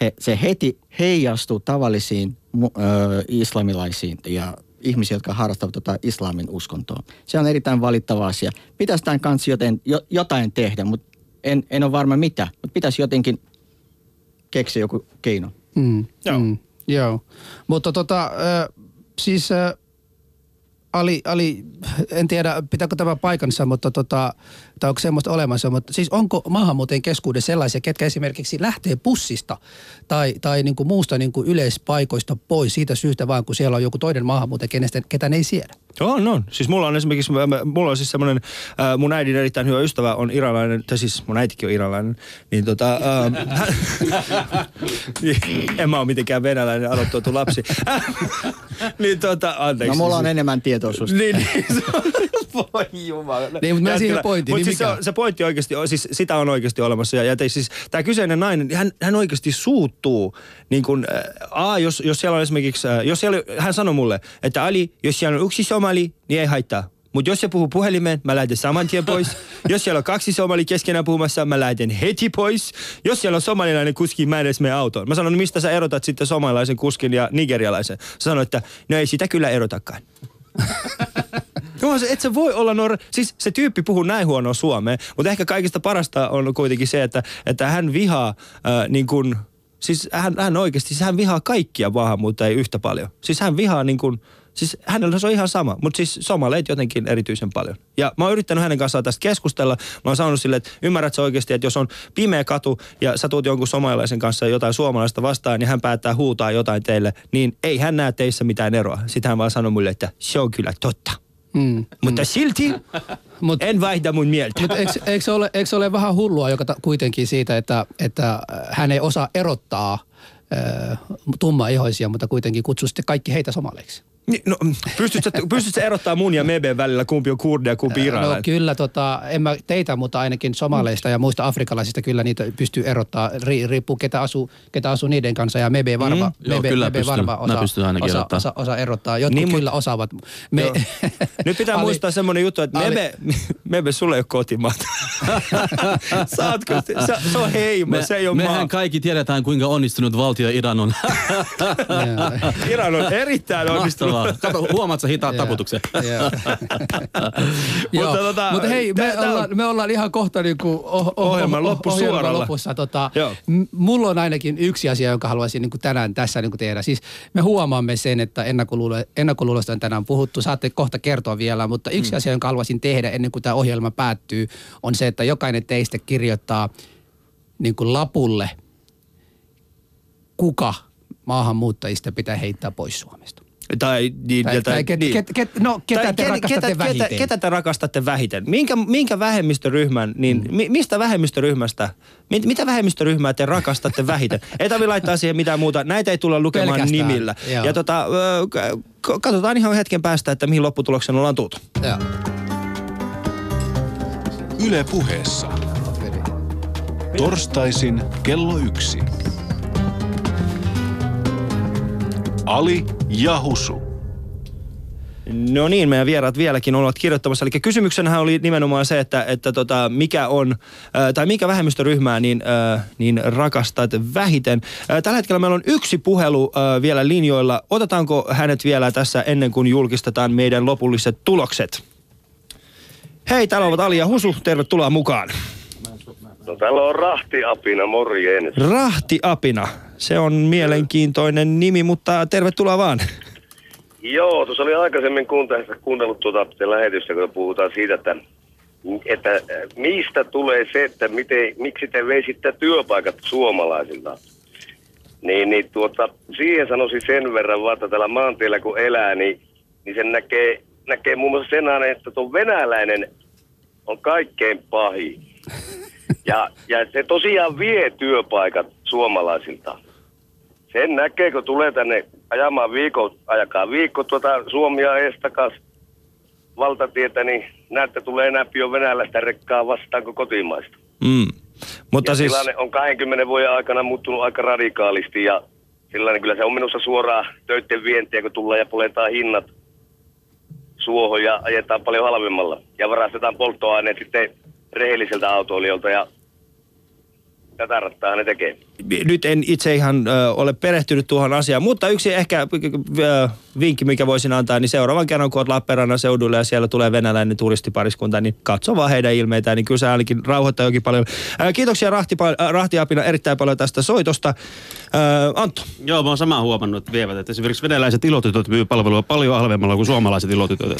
E: he, se heti heijastuu tavallisiin ö, islamilaisiin ja ihmisiä, jotka harrastavat tota islamin uskontoa. Se on erittäin valittava asia. Pitäisi tämän kanssa joten, jo, jotain tehdä, mutta en, en ole varma mitä. Mutta pitäisi jotenkin keksiä joku keino.
C: Mm,
B: Joo.
C: Mm, joo. Mutta tota, ö, siis ö, Ali, Ali, en tiedä pitääkö tämä paikansa, mutta tota, tai onko semmoista olemassa, mutta siis onko maahanmuuttajien keskuudessa sellaisia, ketkä esimerkiksi lähtee bussista tai, tai niin kuin muusta niin kuin yleispaikoista pois siitä syystä vaan, kun siellä on joku toinen maahanmuuttaja, kenestä, ketä ne ei siedä?
B: On, on. Siis mulla on esimerkiksi, mä- mä- mulla on siis semmoinen, äh, mun äidin erittäin hyvä ystävä on iranilainen, tai siis mun äitikin on iranilainen, niin tota, äh, en mä ole mitenkään venäläinen adoptoitu lapsi. niin tota, anteeksi.
E: No mulla on
B: siis-
E: enemmän tietoa susta.
B: Niin, niin. se Voi jumala.
C: Niin, mutta mennään siihen pointtiin,
B: Mut
C: niin
B: siis se,
C: mikä?
B: on- se pointti oikeasti, siis sitä on oikeasti olemassa. Ja, ja te, siis tämä kyseinen nainen, hän, hän oikeasti suuttuu. Niin kun, äh, a, jos, jos siellä on esimerkiksi, äh, jos siellä, hän sanoi mulle, että Ali, jos siellä on yksi somali, niin ei haittaa. Mutta jos se puhuu puhelimeen, mä lähden saman tien pois. Jos siellä on kaksi somali keskenään puhumassa, mä lähden heti pois. Jos siellä on somalilainen kuski, mä edes mene autoon. Mä sanon, no mistä sä erotat sitten somalilaisen kuskin ja nigerialaisen? Sä sanoit, että no ei sitä kyllä erotakaan. Se, et se voi olla nuori. Siis se tyyppi puhuu näin huonoa suomea, mutta ehkä kaikista parasta on kuitenkin se, että, että hän vihaa äh, niin kuin, siis hän, hän oikeasti, siis hän vihaa kaikkia maahanmuuttajia yhtä paljon. Siis hän vihaa niin kuin, siis hänellä se on ihan sama, mutta siis somaleit jotenkin erityisen paljon. Ja mä oon yrittänyt hänen kanssaan tästä keskustella. Mä oon sanonut sille, että ymmärrät sä oikeasti, että jos on pimeä katu ja sä tuut jonkun somalilaisen kanssa jotain suomalaista vastaan, niin hän päättää huutaa jotain teille, niin ei hän näe teissä mitään eroa. Sitten hän vaan sanoi mulle, että se on kyllä totta.
C: Mm.
B: Mutta silti
C: Mut,
B: en vaihda mun mieltä.
C: Mutta eikö, ole, eikö ole vähän hullua joka ta, kuitenkin siitä, että, että äh, hän ei osaa erottaa äh, tummaihoisia, mutta kuitenkin kutsuu sitten kaikki heitä somaleiksi?
B: Niin, No, pystyt, sä, pystyt sä erottaa mun ja Meben välillä, kumpi on kurdi ja kumpi
C: No
B: iranilainen?
C: kyllä, tota, en mä teitä, mutta ainakin somaleista ja muista afrikkalaisista kyllä niitä pystyy erottaa. Ri, riippuu ketä asuu, ketä asuu niiden kanssa ja Mebe varma,
F: Joo,
C: Mebe,
F: kyllä
C: Mebe
F: pystyn.
C: varma
F: Mä
C: osaa,
F: pystyn ainakin
C: osa,
F: erottaa.
C: osa, osa, erottaa. Jotkut
B: Niin,
C: kyllä osaavat. Me,
B: Joo. Nyt pitää
C: Ali-
B: muistaa semmoinen juttu, että
C: Ali-
B: Mebe, Mebe, sulle ei ole kotimaata. Saatko? Se, se on heimo,
F: Me,
B: se ei ole
F: mehän
B: maa.
F: kaikki tiedetään, kuinka onnistunut valtio Iran on.
B: Iran on erittäin onnistunut.
F: Mahtavaa. Kato, huomaat sä hitaat taputuksen.
B: Mutta tota,
C: Mutta hei, me,
B: tää-
C: ollaan, me ollaan ihan kohta niinku oh, oh,
B: Ohjelman
C: oh,
B: loppusuoralla.
C: ohjelman lopussa. Tota, mulla on ainakin yksi asia, jonka haluaisin niinku tänään tässä niinku tehdä. Siis me huomaamme sen, että ennakkoluulo- ennakkoluulosta on tänään puhuttu. Saatte kohta kertoa vielä, mutta yksi mm. asia, jonka haluaisin tehdä ennen kuin tämä ohjelma päättyy, on se, että jokainen teistä kirjoittaa niin kuin lapulle, kuka maahanmuuttajista pitää heittää pois Suomesta.
B: Tai, niin,
C: Tai,
B: ja
C: tai ket, ket, ket, no, ketä
B: Tai
C: te
B: ken-
C: rakastatte
B: ketä,
C: vähiten?
B: Ketä, ketä te rakastatte vähiten? Minkä, minkä vähemmistöryhmän, niin
C: Mm.
B: mi, mistä vähemmistöryhmästä, mit, mitä vähemmistöryhmää te rakastatte vähiten? Ei tarvitse laittaa siihen mitään muuta. Näitä ei tulla lukemaan
C: Pelkästään,
B: nimillä.
C: joo.
B: Ja tota, katsotaan ihan hetken päästä, että mihin lopputulokseen ollaan tultu.
C: Joo.
A: Yle puheessa. Torstaisin kello yksi. Ali ja Husu.
B: No niin, meidän vieraat vieläkin ovat kirjoittamassa. Eli kysymyksenhän oli nimenomaan se, että, että tota, mikä on, äh, tai mikä vähemmistöryhmää niin, äh, niin rakastat vähiten. Äh, tällä hetkellä meillä on yksi puhelu äh, vielä linjoilla. Otetaanko hänet vielä tässä ennen kuin julkistetaan meidän lopulliset tulokset? Hei, täällä ovat Ali ja Husu. Tervetuloa mukaan.
J: No täällä on rahtiapina, morjens.
B: Rahti Apina. Se on mielenkiintoinen nimi, mutta tervetuloa vaan.
J: Joo, tuossa oli aikaisemmin kuunnellut tuota lähetystä, kun puhutaan siitä, että, että äh, mistä tulee se, että miten, miksi te veisitte työpaikat suomalaisilta. Niin, niin tuota, siihen sanoisin sen verran vaan, että täällä maantiellä kun elää, niin, niin sen näkee, näkee muun muassa sen aina, että tuo venäläinen on kaikkein pahin. Ja, ja se tosiaan vie työpaikat suomalaisilta. Sen näkee, kun tulee tänne ajamaan viikon, ajakaa viikko tuota Suomia estakas valtatietä, niin näette tulee enää jo venäläistä rekkaa vastaan kuin kotimaista.
B: Mm. Mutta
J: ja
B: siis,
J: tilanne on 20 vuoden aikana muuttunut aika radikaalisti ja sillä niin kyllä se on minussa suoraan töiden vientiä, kun tullaan ja poletaan hinnat suohon ja ajetaan paljon halvemmalla. Ja varastetaan polttoaineet sitten rehelliseltä autoilijoilta ja tätä rattaa ne tekee.
B: nyt en itse ihan ö, ole perehtynyt tuohon asiaan, mutta yksi ehkä ö, vinkki, mikä voisin antaa, niin seuraavan kerran, kun olet Lappeenrannan seudulla ja siellä tulee venäläinen turistipariskunta, niin katso vaan heidän ilmeitään, niin kyllä se ainakin rauhoittaa jokin paljon. Ää, kiitoksia Rahti, Rahtiapina erittäin paljon tästä soitosta. Ää, Antto.
D: Joo, mä oon samaa huomannut, että vievät. Että esimerkiksi venäläiset ilotytöt myy palvelua paljon halvemmalla kuin suomalaiset ilotytöt.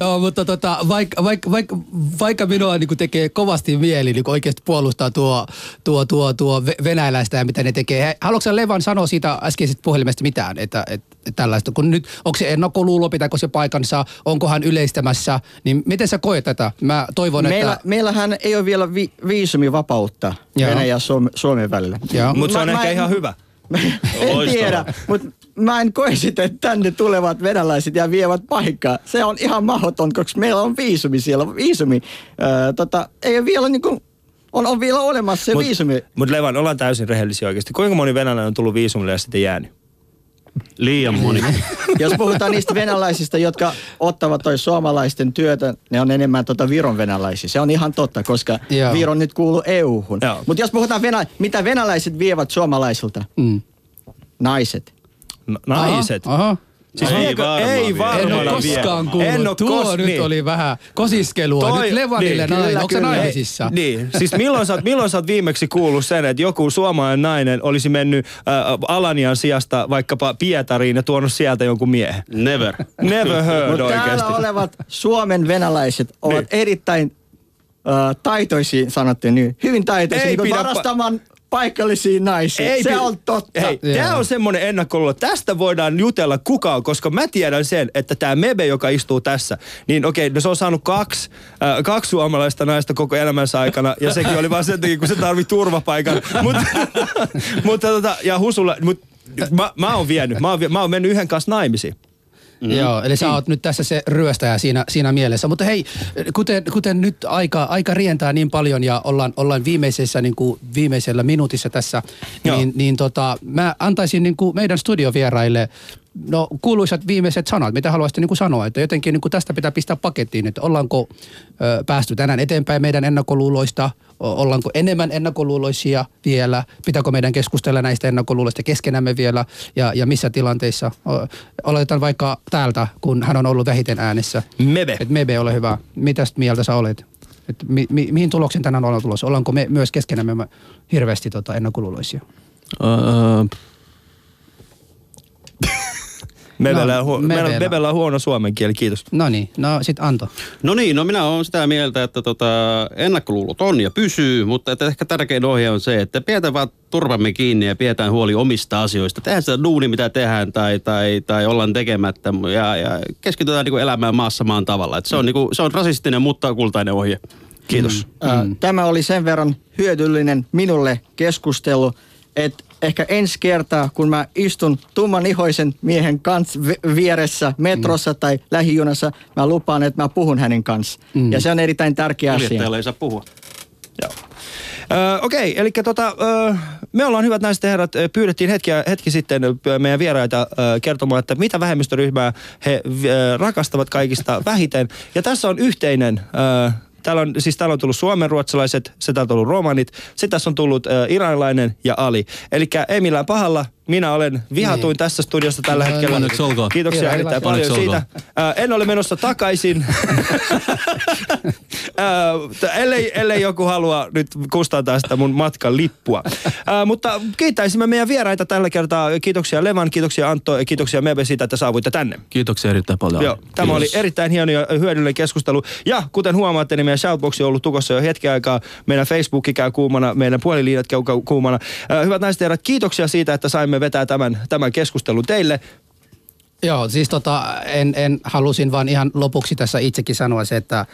C: Joo, mutta tota, vaikka, vaikka, vaikka, vaikka minua niin tekee kovasti mieli niin oikeasti puolustaa tuo, tuo, tuo, tuo ve- venäläistä ja mitä ne tekee. Haluatko Levan sanoa siitä äskeisestä puhelimesta mitään, että, että, että tällaista, kun nyt, onko se ennakkoluulo, pitääkö se paikansa, onko hän yleistämässä, niin miten sä koet tätä? Mä toivon,
E: Meillä,
C: että...
E: meillähän ei ole vielä vi, viisumivapautta
C: Joo.
E: Venäjän ja Suom- Suomen välillä.
B: Mutta se on
E: Mä-
B: ehkä
E: mä-
B: ihan hyvä.
E: en tiedä, mutta mä en koe sitä, että tänne tulevat venäläiset ja vievät paikkaa. Se on ihan mahdoton, koska meillä on viisumi siellä. Viisumi, öö, tota, ei ole vielä niin kuin, on, on vielä olemassa se
B: Mut-
E: viisumi.
B: Mut Levan, ollaan täysin rehellisiä oikeasti. Kuinka moni venäläinen on tullut viisumille ja sitten jäänyt?
D: Liian moni.
E: Jos puhutaan niistä venäläisistä, jotka ottavat toi suomalaisten työtä, ne on enemmän tota Viron venäläisiä. Se on ihan totta, koska
C: Joo.
E: Viro nyt kuuluu EU-hun. Mutta jos puhutaan venä- mitä venäläiset vievät suomalaisilta?
C: Mm.
E: Naiset.
B: Naiset.
C: Aha, aha.
B: Siis
D: Ei
B: viekö-
D: varmaan
B: ei varmaan
C: En ole koskaan kuullut.
B: En ole
C: Tuo
B: kos-
C: nyt
B: niin.
C: oli vähän kosiskelua.
B: Toi-
C: nyt Levanille
B: niin,
C: nainen. Onko naimisissa?
B: Niin, siis milloin sä, oot- milloin sä oot viimeksi kuullut sen, että joku suomalainen nainen olisi mennyt äh, Alanian sijasta vaikkapa Pietariin ja tuonut sieltä jonkun miehen?
D: Never.
B: Never heard
E: Mutta täällä
B: oikeasti.
E: olevat Suomen venäläiset ovat
B: Niin.
E: erittäin äh, taitoisia, sanottiin niin, hyvin taitoisia,
B: Ei
E: niin
B: pidä pa-
E: varastamaan paikallisia naisia. se on totta.
B: Hei, tämä on semmoinen ennakkoluulo. Tästä voidaan jutella kukaan, koska mä tiedän sen, että tämä Mebe, joka istuu tässä, niin okei, no se on saanut kaksi, äh, kaksi suomalaista naista koko elämänsä aikana, ja sekin oli vaan sen takia, kun se tarvii turvapaikan. Mut, mutta tota, ja Husulla, mut, mä, mä oon vienyt, mä oon, mä oon mennyt yhden kanssa naimisiin.
C: Mm. Joo, eli sä oot nyt tässä se ryöstäjä siinä, siinä mielessä. Mutta hei, kuten, kuten nyt aika, aika rientää niin paljon ja ollaan, ollaan viimeisessä, niin kuin viimeisellä minuutissa tässä,
B: Joo.
C: niin, niin tota, mä antaisin niin kuin meidän studiovieraille no, kuuluisat viimeiset sanat. Mitä haluaisitte niin kuin sanoa? Että jotenkin niin kuin tästä pitää pistää pakettiin, että ollaanko ö, päästy tänään eteenpäin meidän ennakkoluuloista, ollaanko enemmän ennakkoluuloisia vielä, pitääkö meidän keskustella näistä ennakkoluuloista keskenämme vielä ja, ja missä tilanteissa. O- Oletetaan vaikka täältä, kun hän on ollut vähiten äänessä.
B: Mebe.
C: Et Mebe, ole hyvä. Mitäs mieltä sä olet? Et mi, mi, mihin tuloksen tänään ollaan tulossa? Ollaanko me myös keskenämme hirveästi tota, ennakkoluuloisia?
F: Öö,
B: Mebellä,
C: No, Mebellä.
B: Mebellä. Mebellä on huono suomen kieli, kiitos.
C: No niin, no sit Anto.
D: No niin, no minä olen sitä mieltä, että tota, ennakkoluulot on ja pysyy, mutta että ehkä tärkein ohje on se, että pidetään vaan turvamme kiinni ja pidetään huoli omista asioista. Tehdään sitä duuni, mitä tehdään tai, tai, tai ollaan tekemättä ja, ja keskitytään niin elämään maassa maan tavalla. Et se, on, niin kuin, se on rasistinen, mutta kultainen ohje. Kiitos. Mm.
E: Ää, Tämä oli sen verran hyödyllinen minulle keskustelu, että ehkä ensi kertaa, kun mä istun tumman ihoisen miehen kanssa vi- vieressä metrossa tai lähijunassa, mä lupaan, että mä puhun hänen kanssa. Ja se on erittäin tärkeä asia.
D: Ei saa puhua.
B: Öö, Okei, eli tota, öö, me ollaan hyvät naiset ja herrat, pyydettiin hetki, hetki sitten meidän vieraita öö, kertomaan, että mitä vähemmistöryhmää he öö, rakastavat kaikista vähiten. Ja tässä on yhteinen, öö, täällä on, siis täällä on tullut suomenruotsalaiset, se täältä on tullut romanit, se tässä on tullut öö, iranilainen ja Ali. Eli ei millään pahalla, minä olen vihatuin
C: Niin.
B: tässä studiossa tällä
C: No,
B: hetkellä.
F: onneksi olkoon.
B: Kiitoksia
C: Hyvä,
B: erittäin paljon
F: Onneksi
B: siitä. Ää, en ole menossa takaisin. T- ellei, ellei joku halua nyt kustantaa sitä mun matkan lippua. Ää, mutta kiittäisimme meidän vieraita tällä kertaa. Kiitoksia Levan, kiitoksia Antto ja kiitoksia Mebe siitä, että saavuitte tänne.
F: Kiitoksia erittäin paljon.
B: Joo, tämä oli erittäin hieno ja hyödyllinen keskustelu. Ja kuten huomaatte, niin meidän shoutboxi on ollut tukossa jo hetken aikaa. Meidän Facebook käy kuumana, meidän puhelinliinat käy ku- kuumana. Äh, hyvät naiset ja herrat, kiitoksia siitä, että saimme vetää tämän, tämän keskustelun teille.
C: Joo, siis tota, en, en halusin vaan ihan lopuksi tässä itsekin sanoa se, että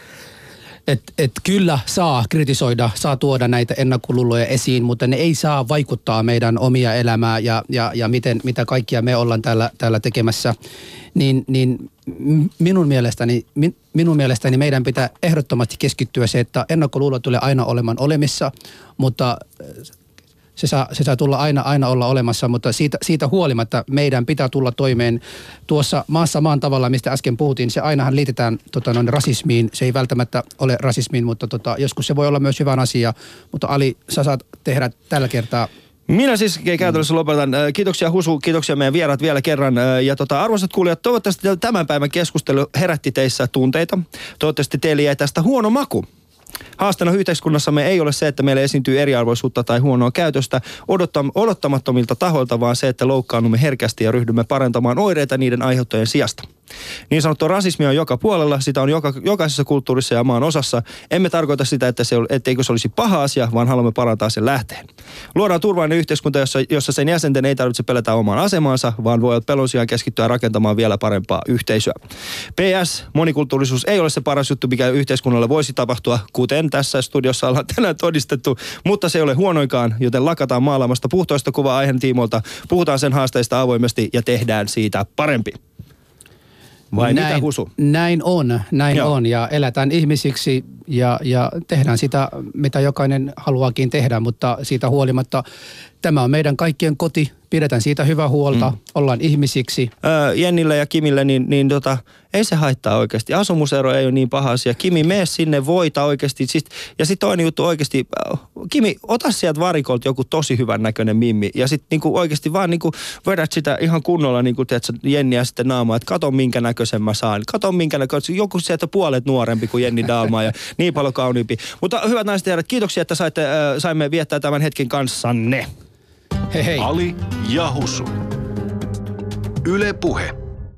C: et, et kyllä saa kritisoida, saa tuoda näitä ennakkoluuloja esiin, mutta ne ei saa vaikuttaa meidän omia elämää ja, ja, ja miten, mitä kaikkia me ollaan täällä, täällä tekemässä. Niin, niin minun, mielestäni, min, minun mielestäni meidän pitää ehdottomasti keskittyä se, että ennakkoluulo tulee aina olemaan olemissa, mutta se saa, se saa tulla aina, aina olla olemassa, mutta siitä, siitä huolimatta meidän pitää tulla toimeen tuossa maassa maan tavalla, mistä äsken puhuttiin. Se ainahan liitetään tota, noin rasismiin. Se ei välttämättä ole rasismiin, mutta tota, joskus se voi olla myös hyvä asia. Mutta Ali, sä saat tehdä tällä kertaa
B: Minä siis käytännössä lopetan. Kiitoksia Husu, kiitoksia meidän vieraat vielä kerran. Ja tota, arvoisat kuulijat, toivottavasti tämän päivän keskustelu herätti teissä tunteita. Toivottavasti teille jäi tästä huono maku. Haasteena yhteiskunnassamme ei ole se, että meillä esiintyy eriarvoisuutta tai huonoa käytöstä odottam- odottamattomilta tahoilta, vaan se, että loukkaannumme herkästi ja ryhdymme parantamaan oireita niiden aiheuttajien sijasta. Niin sanottu rasismi on joka puolella, sitä on joka, jokaisessa kulttuurissa ja maan osassa. Emme tarkoita sitä, että se, etteikö se olisi paha asia, vaan haluamme parantaa sen lähteen. Luodaan turvallinen yhteiskunta, jossa, jossa sen jäsenten ei tarvitse pelätä omaan asemaansa, vaan voi pelon sijaan keskittyä rakentamaan vielä parempaa yhteisöä. PS, monikulttuurisuus ei ole se paras juttu, mikä yhteiskunnalle voisi tapahtua, kuten tässä studiossa ollaan tänään todistettu, mutta se ei ole huonoinkaan, joten lakataan maalaamasta puhtoista kuvaa aiheen tiimoilta, puhutaan sen haasteista avoimesti ja tehdään siitä parempi. Vai
C: näin,
B: mitä Husu?
C: Näin on, näin
B: Joo.
C: on. Ja eletään ihmisiksi ja, ja tehdään sitä, mitä jokainen haluaakin tehdä, mutta siitä huolimatta tämä on meidän kaikkien koti. Pidetään siitä hyvää huolta, mm. ollaan ihmisiksi.
B: Öö, Jennille ja Kimille, niin, niin tota, ei se haittaa oikeasti. Asumusero ei ole niin paha asia. Kimi, mene sinne, voita oikeasti. Siis, ja sitten toinen juttu oikeasti, äh, Kimi, ota sieltä varikolta joku tosi hyvän näköinen mimmi. Ja sitten niinku oikeasti vaan niinku vedät sitä ihan kunnolla, niinku, tiedätkö, Jenniä sitten naamaa, että kato minkä näköisen mä saan. Kato minkä näköisen, joku sieltä puolet nuorempi kuin Jenni Dalma ja niin paljon kauniimpi. Mutta hyvät naiset ja herrat, kiitoksia, että saitte, äh, saimme viettää tämän hetken kanssanne.
C: Hei hei.
A: Ali ja Husu. Yle Puhe.